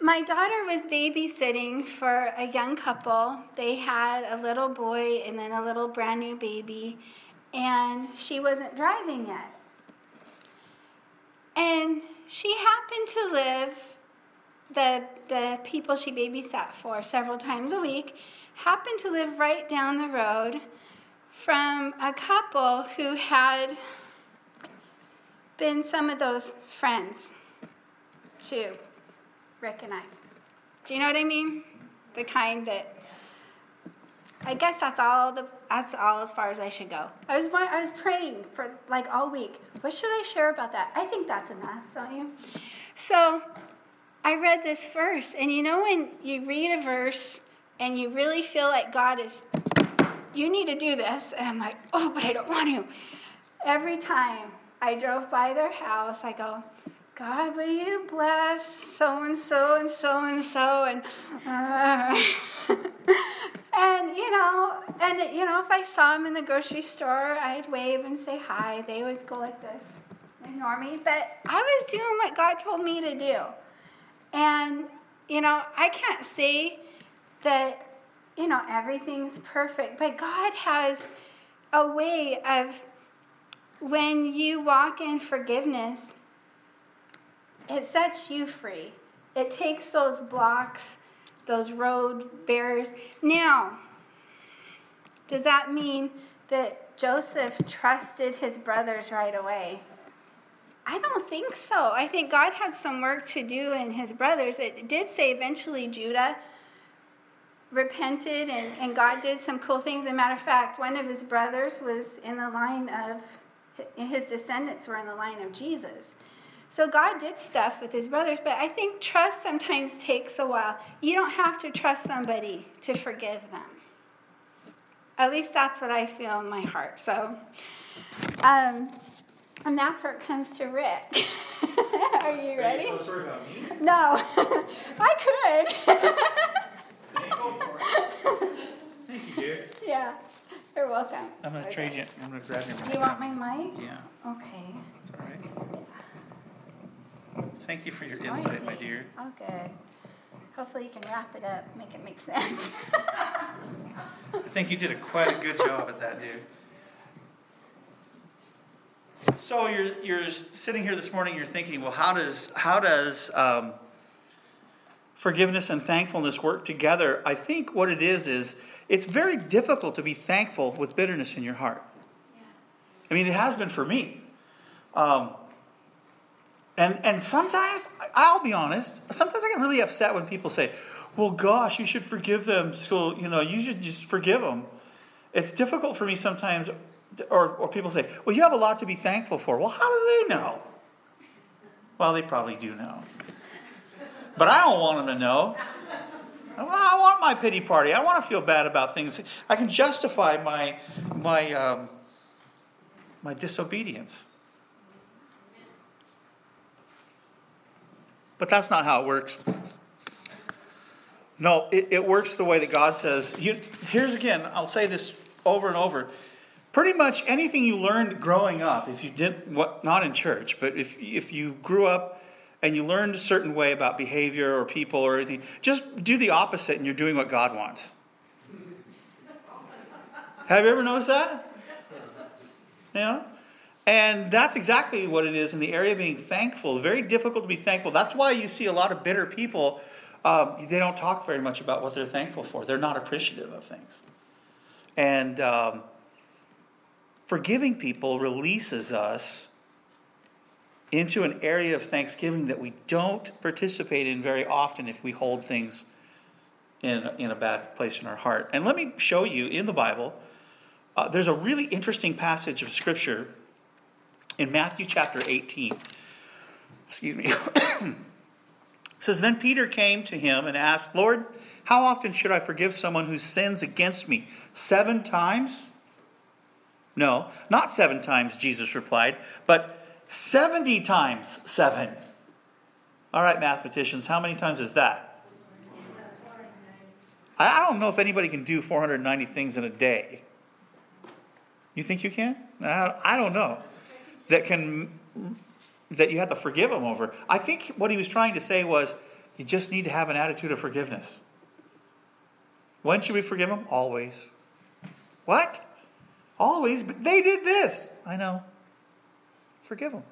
My daughter was babysitting for a young couple. They had a little boy and then a little brand new baby, and she wasn't driving yet. And she happened to live, the, the people she babysat for several times a week, happened to live right down the road from a couple who had been some of those friends to Rick and I. Do you know what I mean? The kind that I guess that's all the that's all as far as I should go. I was I was praying for like all week. What should I share about that? I think that's enough, don't you? So I read this verse, and you know when you read a verse and you really feel like God is you need to do this, and I'm like, oh, but I don't want to. Every time I drove by their house, I go, God, will you bless so and so and so and so and and you know and you know if I saw them in the grocery store, I'd wave and say hi. They would go like this, ignore me. But I was doing what God told me to do, and you know I can't say that you know everything's perfect, but God has a way of when you walk in forgiveness it sets you free. It takes those blocks, those road barriers. Now, does that mean that Joseph trusted his brothers right away? I don't think so. I think God had some work to do in his brothers. It did say eventually Judah repented and, and God did some cool things. As a matter of fact, one of his brothers was in the line of, his descendants were in the line of Jesus. So God did stuff with his brothers, but I think trust sometimes takes a while. You don't have to trust somebody to forgive them. At least that's what I feel in my heart. So, um, and that's where it comes to Rick. *laughs* Are you ready? Are you so sorry about me? No, *laughs* I could. *laughs* Thank you, dear. yeah, you're welcome. I'm gonna trade you. I'm gonna grab your mic. Do you want my mic? Yeah, Okay. it's all right. Thank you for your It's insight, my noisy. dear. Okay. Hopefully you can wrap it up, make it make sense. *laughs* I think you did a quite a good job at that, dude. So you're you're sitting here this morning. You're thinking, well, how does how does um, forgiveness and thankfulness work together? I think what it is is it's very difficult to be thankful with bitterness in your heart. I mean, it has been for me. Um, and and sometimes I'll be honest. Sometimes I get really upset when people say, "Well, gosh, you should forgive them." So you know, you should just forgive them. It's difficult for me sometimes, or or people say, "Well, you have a lot to be thankful for." Well, how do they know? Well, they probably do know, but I don't want them to know. Well, I want my pity party. I want to feel bad about things. I can justify my my um, my disobedience. But that's not how it works. No, it, it works the way that God says. You, here's again, I'll say this over and over. Pretty much anything you learned growing up, if you did what not in church, but if if you grew up and you learned a certain way about behavior or people or anything, just do the opposite and you're doing what God wants. Have you ever noticed that? Yeah? And that's exactly what it is in the area of being thankful. Very difficult to be thankful. That's why you see a lot of bitter people. Um, they don't talk very much about what they're thankful for. They're not appreciative of things. And um, forgiving people releases us into an area of thanksgiving that we don't participate in very often if we hold things in, in a bad place in our heart. And let me show you in the Bible, uh, there's a really interesting passage of Scripture in Matthew chapter 18. Excuse me. *coughs* it says, Then Peter came to him and asked, Lord, how often should I forgive someone who sins against me? Seven times? No, not seven times, Jesus replied, but 70 times seven. All right, mathematicians, how many times is that? I don't know if anybody can do 490 things in a day. You think you can? I don't know. That can that you have to forgive him over. I think what he was trying to say was you just need to have an attitude of forgiveness. When should we forgive them? Always. What? Always? But they did this. I know. Forgive them.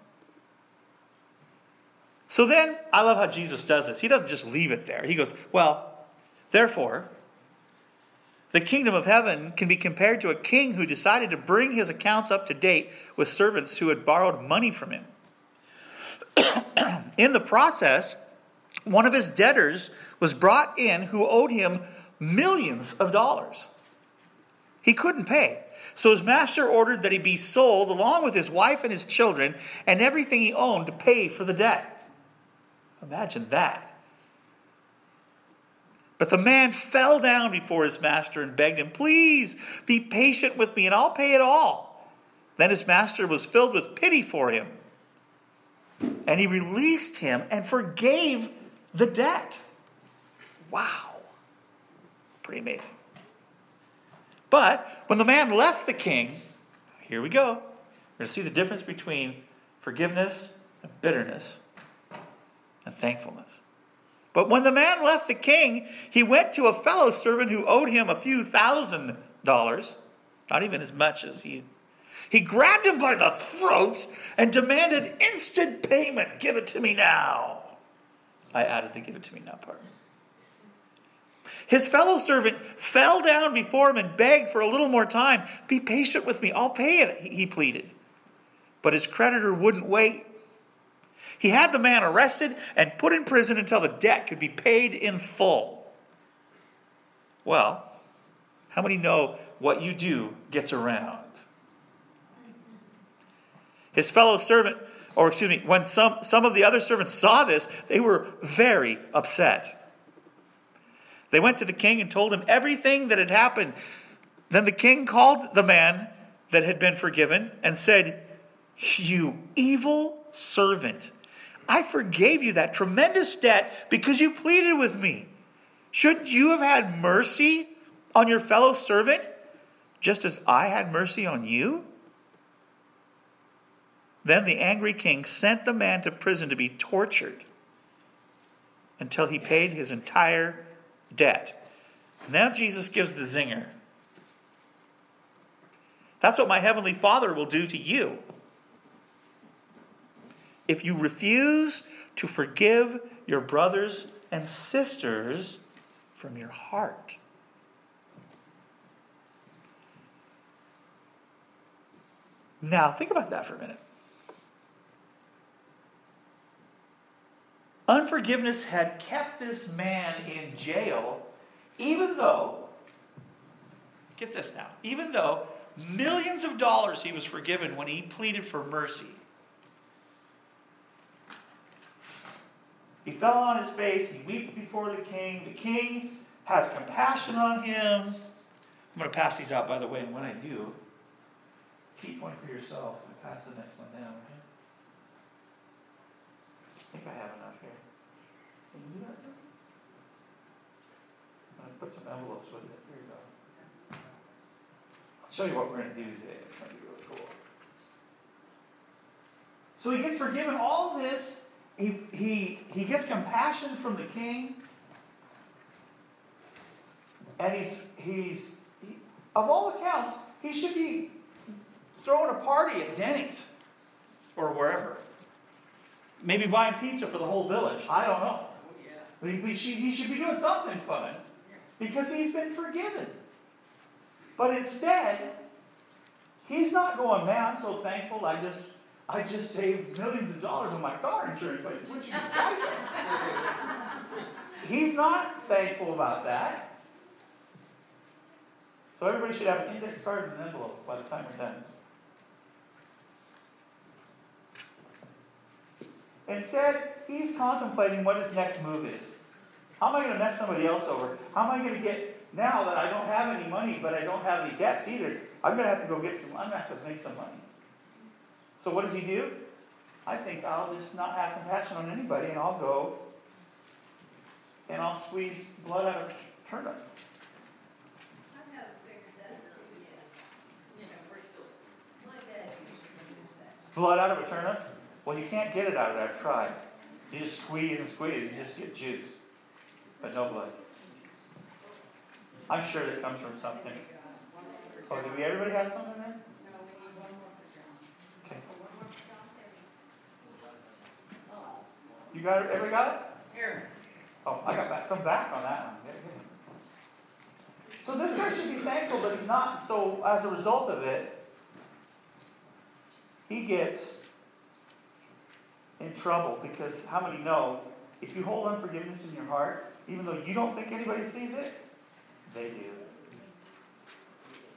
So then, I love how Jesus does this. He doesn't just leave it there. He goes, Well, therefore, the kingdom of heaven can be compared to a king who decided to bring his accounts up to date with servants who had borrowed money from him. *clears throat* in the process, one of his debtors was brought in who owed him millions of dollars. He couldn't pay. So his master ordered that he be sold along with his wife and his children and everything he owned to pay for the debt. Imagine that. But the man fell down before his master and begged him, Please be patient with me and I'll pay it all. Then his master was filled with pity for him. And he released him and forgave the debt. Wow. Pretty amazing. But when the man left the king, here we go. We're going to see the difference between forgiveness and bitterness and thankfulness. But when the man left the king, he went to a fellow servant who owed him a few thousand dollars, not even as much as he. He grabbed him by the throat and demanded instant payment. Give it to me now. I added the give it to me now part. His fellow servant fell down before him and begged for a little more time. Be patient with me, I'll pay it, he pleaded. But his creditor wouldn't wait. He had the man arrested and put in prison until the debt could be paid in full. Well, how many know what you do gets around? His fellow servant, or excuse me, when some, some of the other servants saw this, they were very upset. They went to the king and told him everything that had happened. Then the king called the man that had been forgiven and said, You evil servant, I forgave you that tremendous debt because you pleaded with me. Shouldn't you have had mercy on your fellow servant just as I had mercy on you? Then the angry king sent the man to prison to be tortured until he paid his entire debt. Now Jesus gives the zinger. That's what my heavenly Father will do to you. If you refuse to forgive your brothers and sisters from your heart. Now, think about that for a minute. Unforgiveness had kept this man in jail, even though, get this now, even though millions of dollars he was forgiven when he pleaded for mercy. He fell on his face, he wept before the king. The king has compassion on him. I'm going to pass these out, by the way, and when I do, keep one for yourself and pass the next one down. I think I have enough here. Can you do that? I put some envelopes with it. Here you go. I'll show you what we're going to do today. It's going to be really cool. So he gets forgiven all this. He, he, he gets compassion from the king. And he's, he's he, of all accounts, he should be throwing a party at Denny's or wherever. Maybe buying pizza for the whole village. I don't know. Oh, but he, should, he should be doing something fun because he's been forgiven. But instead, he's not going, man, I'm so thankful. I just, I just saved millions of dollars on my car insurance by switching to. He's not thankful about that. So everybody should have an index card and an envelope by the time we're done. Instead, he's contemplating what his next move is. How am I going to mess somebody else over? How am I going to get, now that I don't have any money, but I don't have any debts either, I'm going to have to go get some, I'm going to have to make some money. So what does he do? I think I'll just not have compassion on anybody and I'll go and I'll squeeze blood out of a turnip. I've never figured that out yet. You know, we're still, my dad used to use that. Blood out of a turnip? Well, you can't get it out of there. I've tried. You just squeeze and squeeze, and you just get juice, but no blood. I'm sure that comes from something. Oh, did we everybody have something there? Okay. You got it? Everybody got it? Here. Oh, I got back, some back on that one. So this guy should be thankful, but he's not. So as a result of it, he gets in trouble because how many know if you hold unforgiveness in your heart, even though you don't think anybody sees it, they do.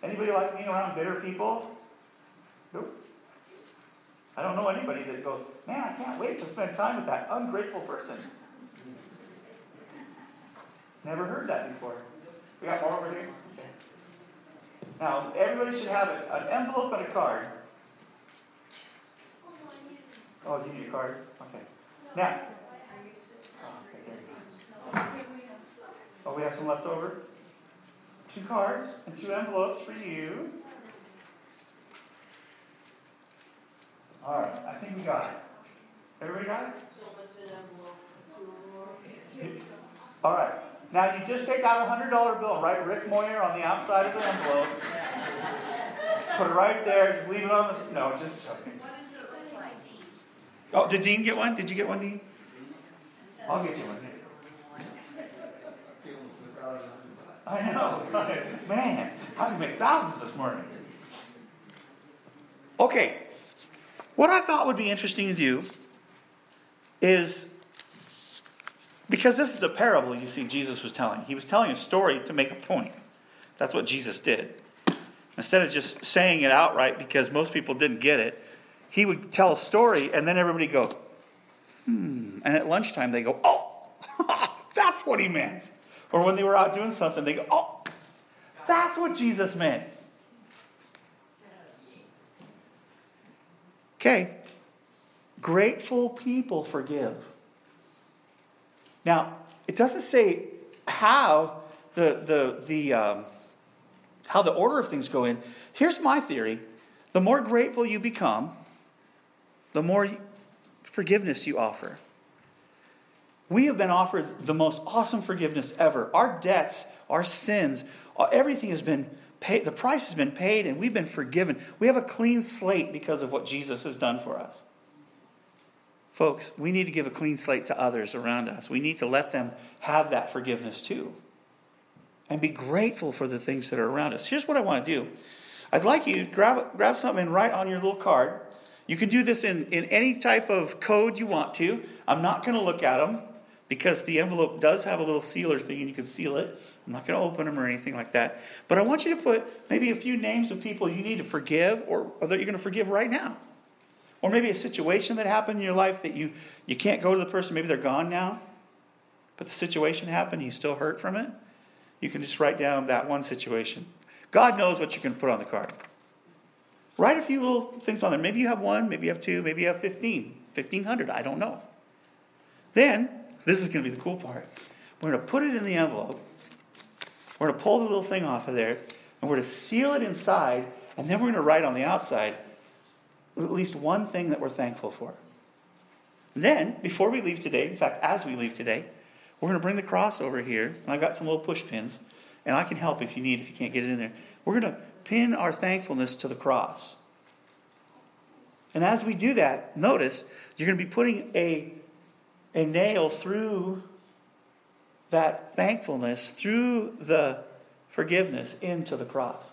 Anybody like being around bitter people? Nope. I don't know anybody that goes, man, I can't wait to spend time with that ungrateful person. Never heard that before. We got more over here? Okay. Now, everybody should have an envelope and a card. Oh, oh you need a card? Okay. Now. Oh, okay, there you go. Oh, we have some left over? Two cards and two envelopes for you. All right, I think we got it. Everybody got it? All right. Now you just take out a hundred dollar bill and write Rick Moyer on the outside of the envelope. Put it right there. Just leave it on the. No, just joking. Oh, did Dean get one? Did you get one, Dean? I'll get you one. I know. Man, I was gonna make thousands this morning. Okay. What I thought would be interesting to do is because this is a parable you see Jesus was telling. He was telling a story to make a point. That's what Jesus did. Instead of just saying it outright because most people didn't get it, he would tell a story and then everybody go, hmm. And at lunchtime they go, oh, *laughs* that's what he meant. Or when they were out doing something, they go, oh, that's what Jesus meant. Okay. Grateful people forgive. Now, it doesn't say how the, the, the, um, how the order of things go in. Here's my theory the more grateful you become, the more forgiveness you offer. We have been offered the most awesome forgiveness ever. Our debts, our sins, uh, everything has been paid. The price has been paid, and we've been forgiven. We have a clean slate because of what Jesus has done for us. Folks, we need to give a clean slate to others around us. We need to let them have that forgiveness too. And be grateful for the things that are around us. Here's what I want to do I'd like you to grab, grab something and write on your little card. You can do this in, in any type of code you want to. I'm not going to look at them because the envelope does have a little sealer thing and you can seal it. I'm not going to open them or anything like that. But I want you to put maybe a few names of people you need to forgive or, or that you're going to forgive right now. Or maybe a situation that happened in your life that you, you can't go to the person, maybe they're gone now, but the situation happened, you still hurt from it. You can just write down that one situation. God knows what you can put on the card. Write a few little things on there. Maybe you have one, maybe you have two, maybe you have 15, 1500, I don't know. Then, this is going to be the cool part. We're going to put it in the envelope. We're going to pull the little thing off of there, and we're going to seal it inside, and then we're going to write on the outside at least one thing that we're thankful for. then, before we leave today, in fact, as we leave today, we're going to bring the cross over here, and I've got some little push pins, and I can help if you need, if you can't get it in there. We're going to pin our thankfulness to the cross. And as we do that, notice you're going to be putting a, a nail through that thankfulness, through the forgiveness into the cross.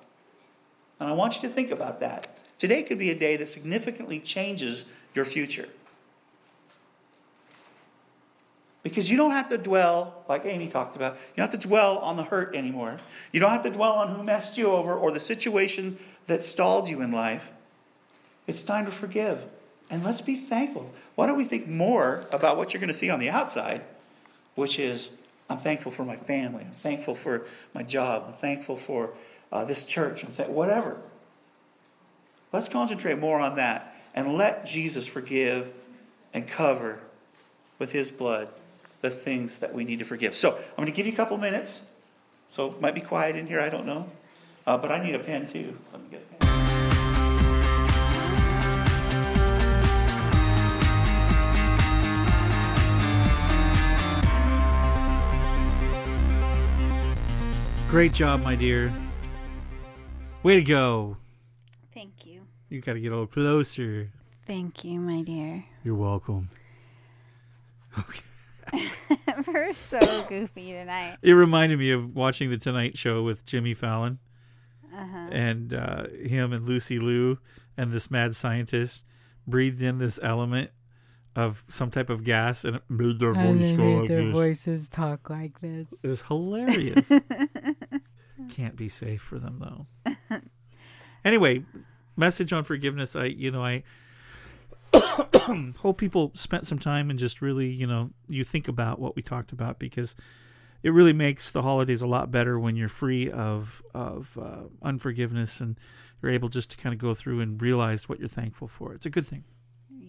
And I want you to think about that Today could be a day that significantly changes your future. Because you don't have to dwell, like Amy talked about, you don't have to dwell on the hurt anymore. You don't have to dwell on who messed you over or the situation that stalled you in life. It's time to forgive. And let's be thankful. Why don't we think more about what you're going to see on the outside, which is I'm thankful for my family, I'm thankful for my job, I'm thankful for uh, this church, I'm th- whatever. Let's concentrate more on that and let Jesus forgive and cover with his blood the things that we need to forgive. So I'm going to give you a couple minutes. So it might be quiet in here, I don't know. Uh, but I need a pen too. Let me get a pen. Great job, my dear. Way to go. Thank you. You got to get a little closer. Thank you, my dear. You're welcome. Okay. *laughs* We're so goofy tonight. It reminded me of watching the Tonight Show with Jimmy Fallon Uh-huh. and uh, him and Lucy Liu and this mad scientist breathed in this element of some type of gas and it made their voice go like this. voices talk like this. It was hilarious. *laughs* Can't be safe for them though. Anyway, message on forgiveness. I, you know, I *coughs* hope people spent some time and just really, you know, you think about what we talked about because it really makes the holidays a lot better when you're free of of uh, unforgiveness and you're able just to kind of go through and realize what you're thankful for. It's a good thing.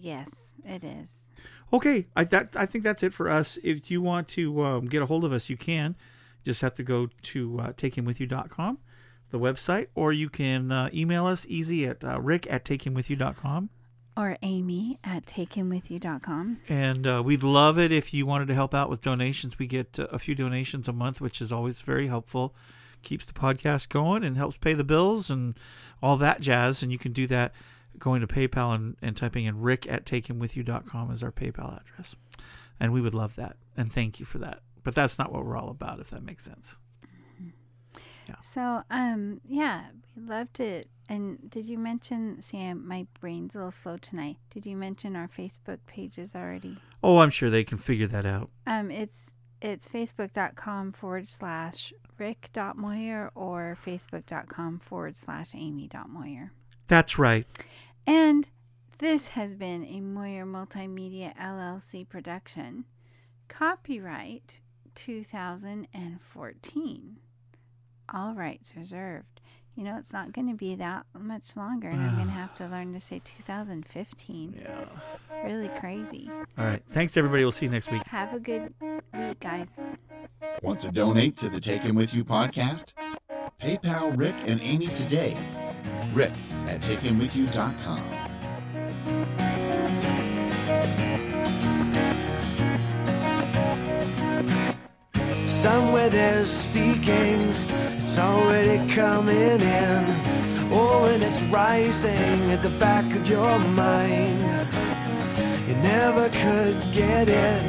Yes, it is. Okay, I that I think that's it for us. If you want to um, get a hold of us, you can. Just have to go to uh, takehimwithyou.com, the website, or you can uh, email us easy at uh, rick at takehimwithyou.com. Or Amy at takehimwithyou.com. And uh, we'd love it if you wanted to help out with donations. We get uh, a few donations a month, which is always very helpful. Keeps the podcast going and helps pay the bills and all that jazz. And you can do that going to PayPal and, and typing in rick at takehimwithyou.com as our PayPal address. And we would love that. And thank you for that. But that's not what we're all about, if that makes sense. Yeah. So, um, yeah, we loved it. And did you mention? See, I- my brain's a little slow tonight. Did you mention our Facebook pages already? Oh, I'm sure they can figure that out. Um, it's it's facebook.com forward slash rick.moyer or facebook.com forward slash amy.moyer. That's right. And this has been a Moyer Multimedia LLC production. Copyright 2014. All rights reserved. You know, it's not going to be that much longer, and I'm going to have to learn to say 2015. Yeah. Really crazy. All right. Thanks, everybody. We'll see you next week. Have a good week, guys. Want to donate to the Take Him With You podcast? PayPal Rick and Amy today. Rick at takehimwithyou.com. Somewhere there's speaking, it's already coming in. Oh, and it's rising at the back of your mind. You never could get it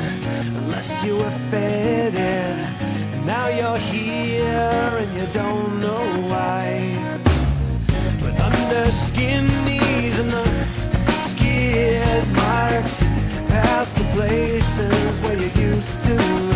unless you were fed it. And now you're here and you don't know why. Under skin knees and the skid marks past the places where you used to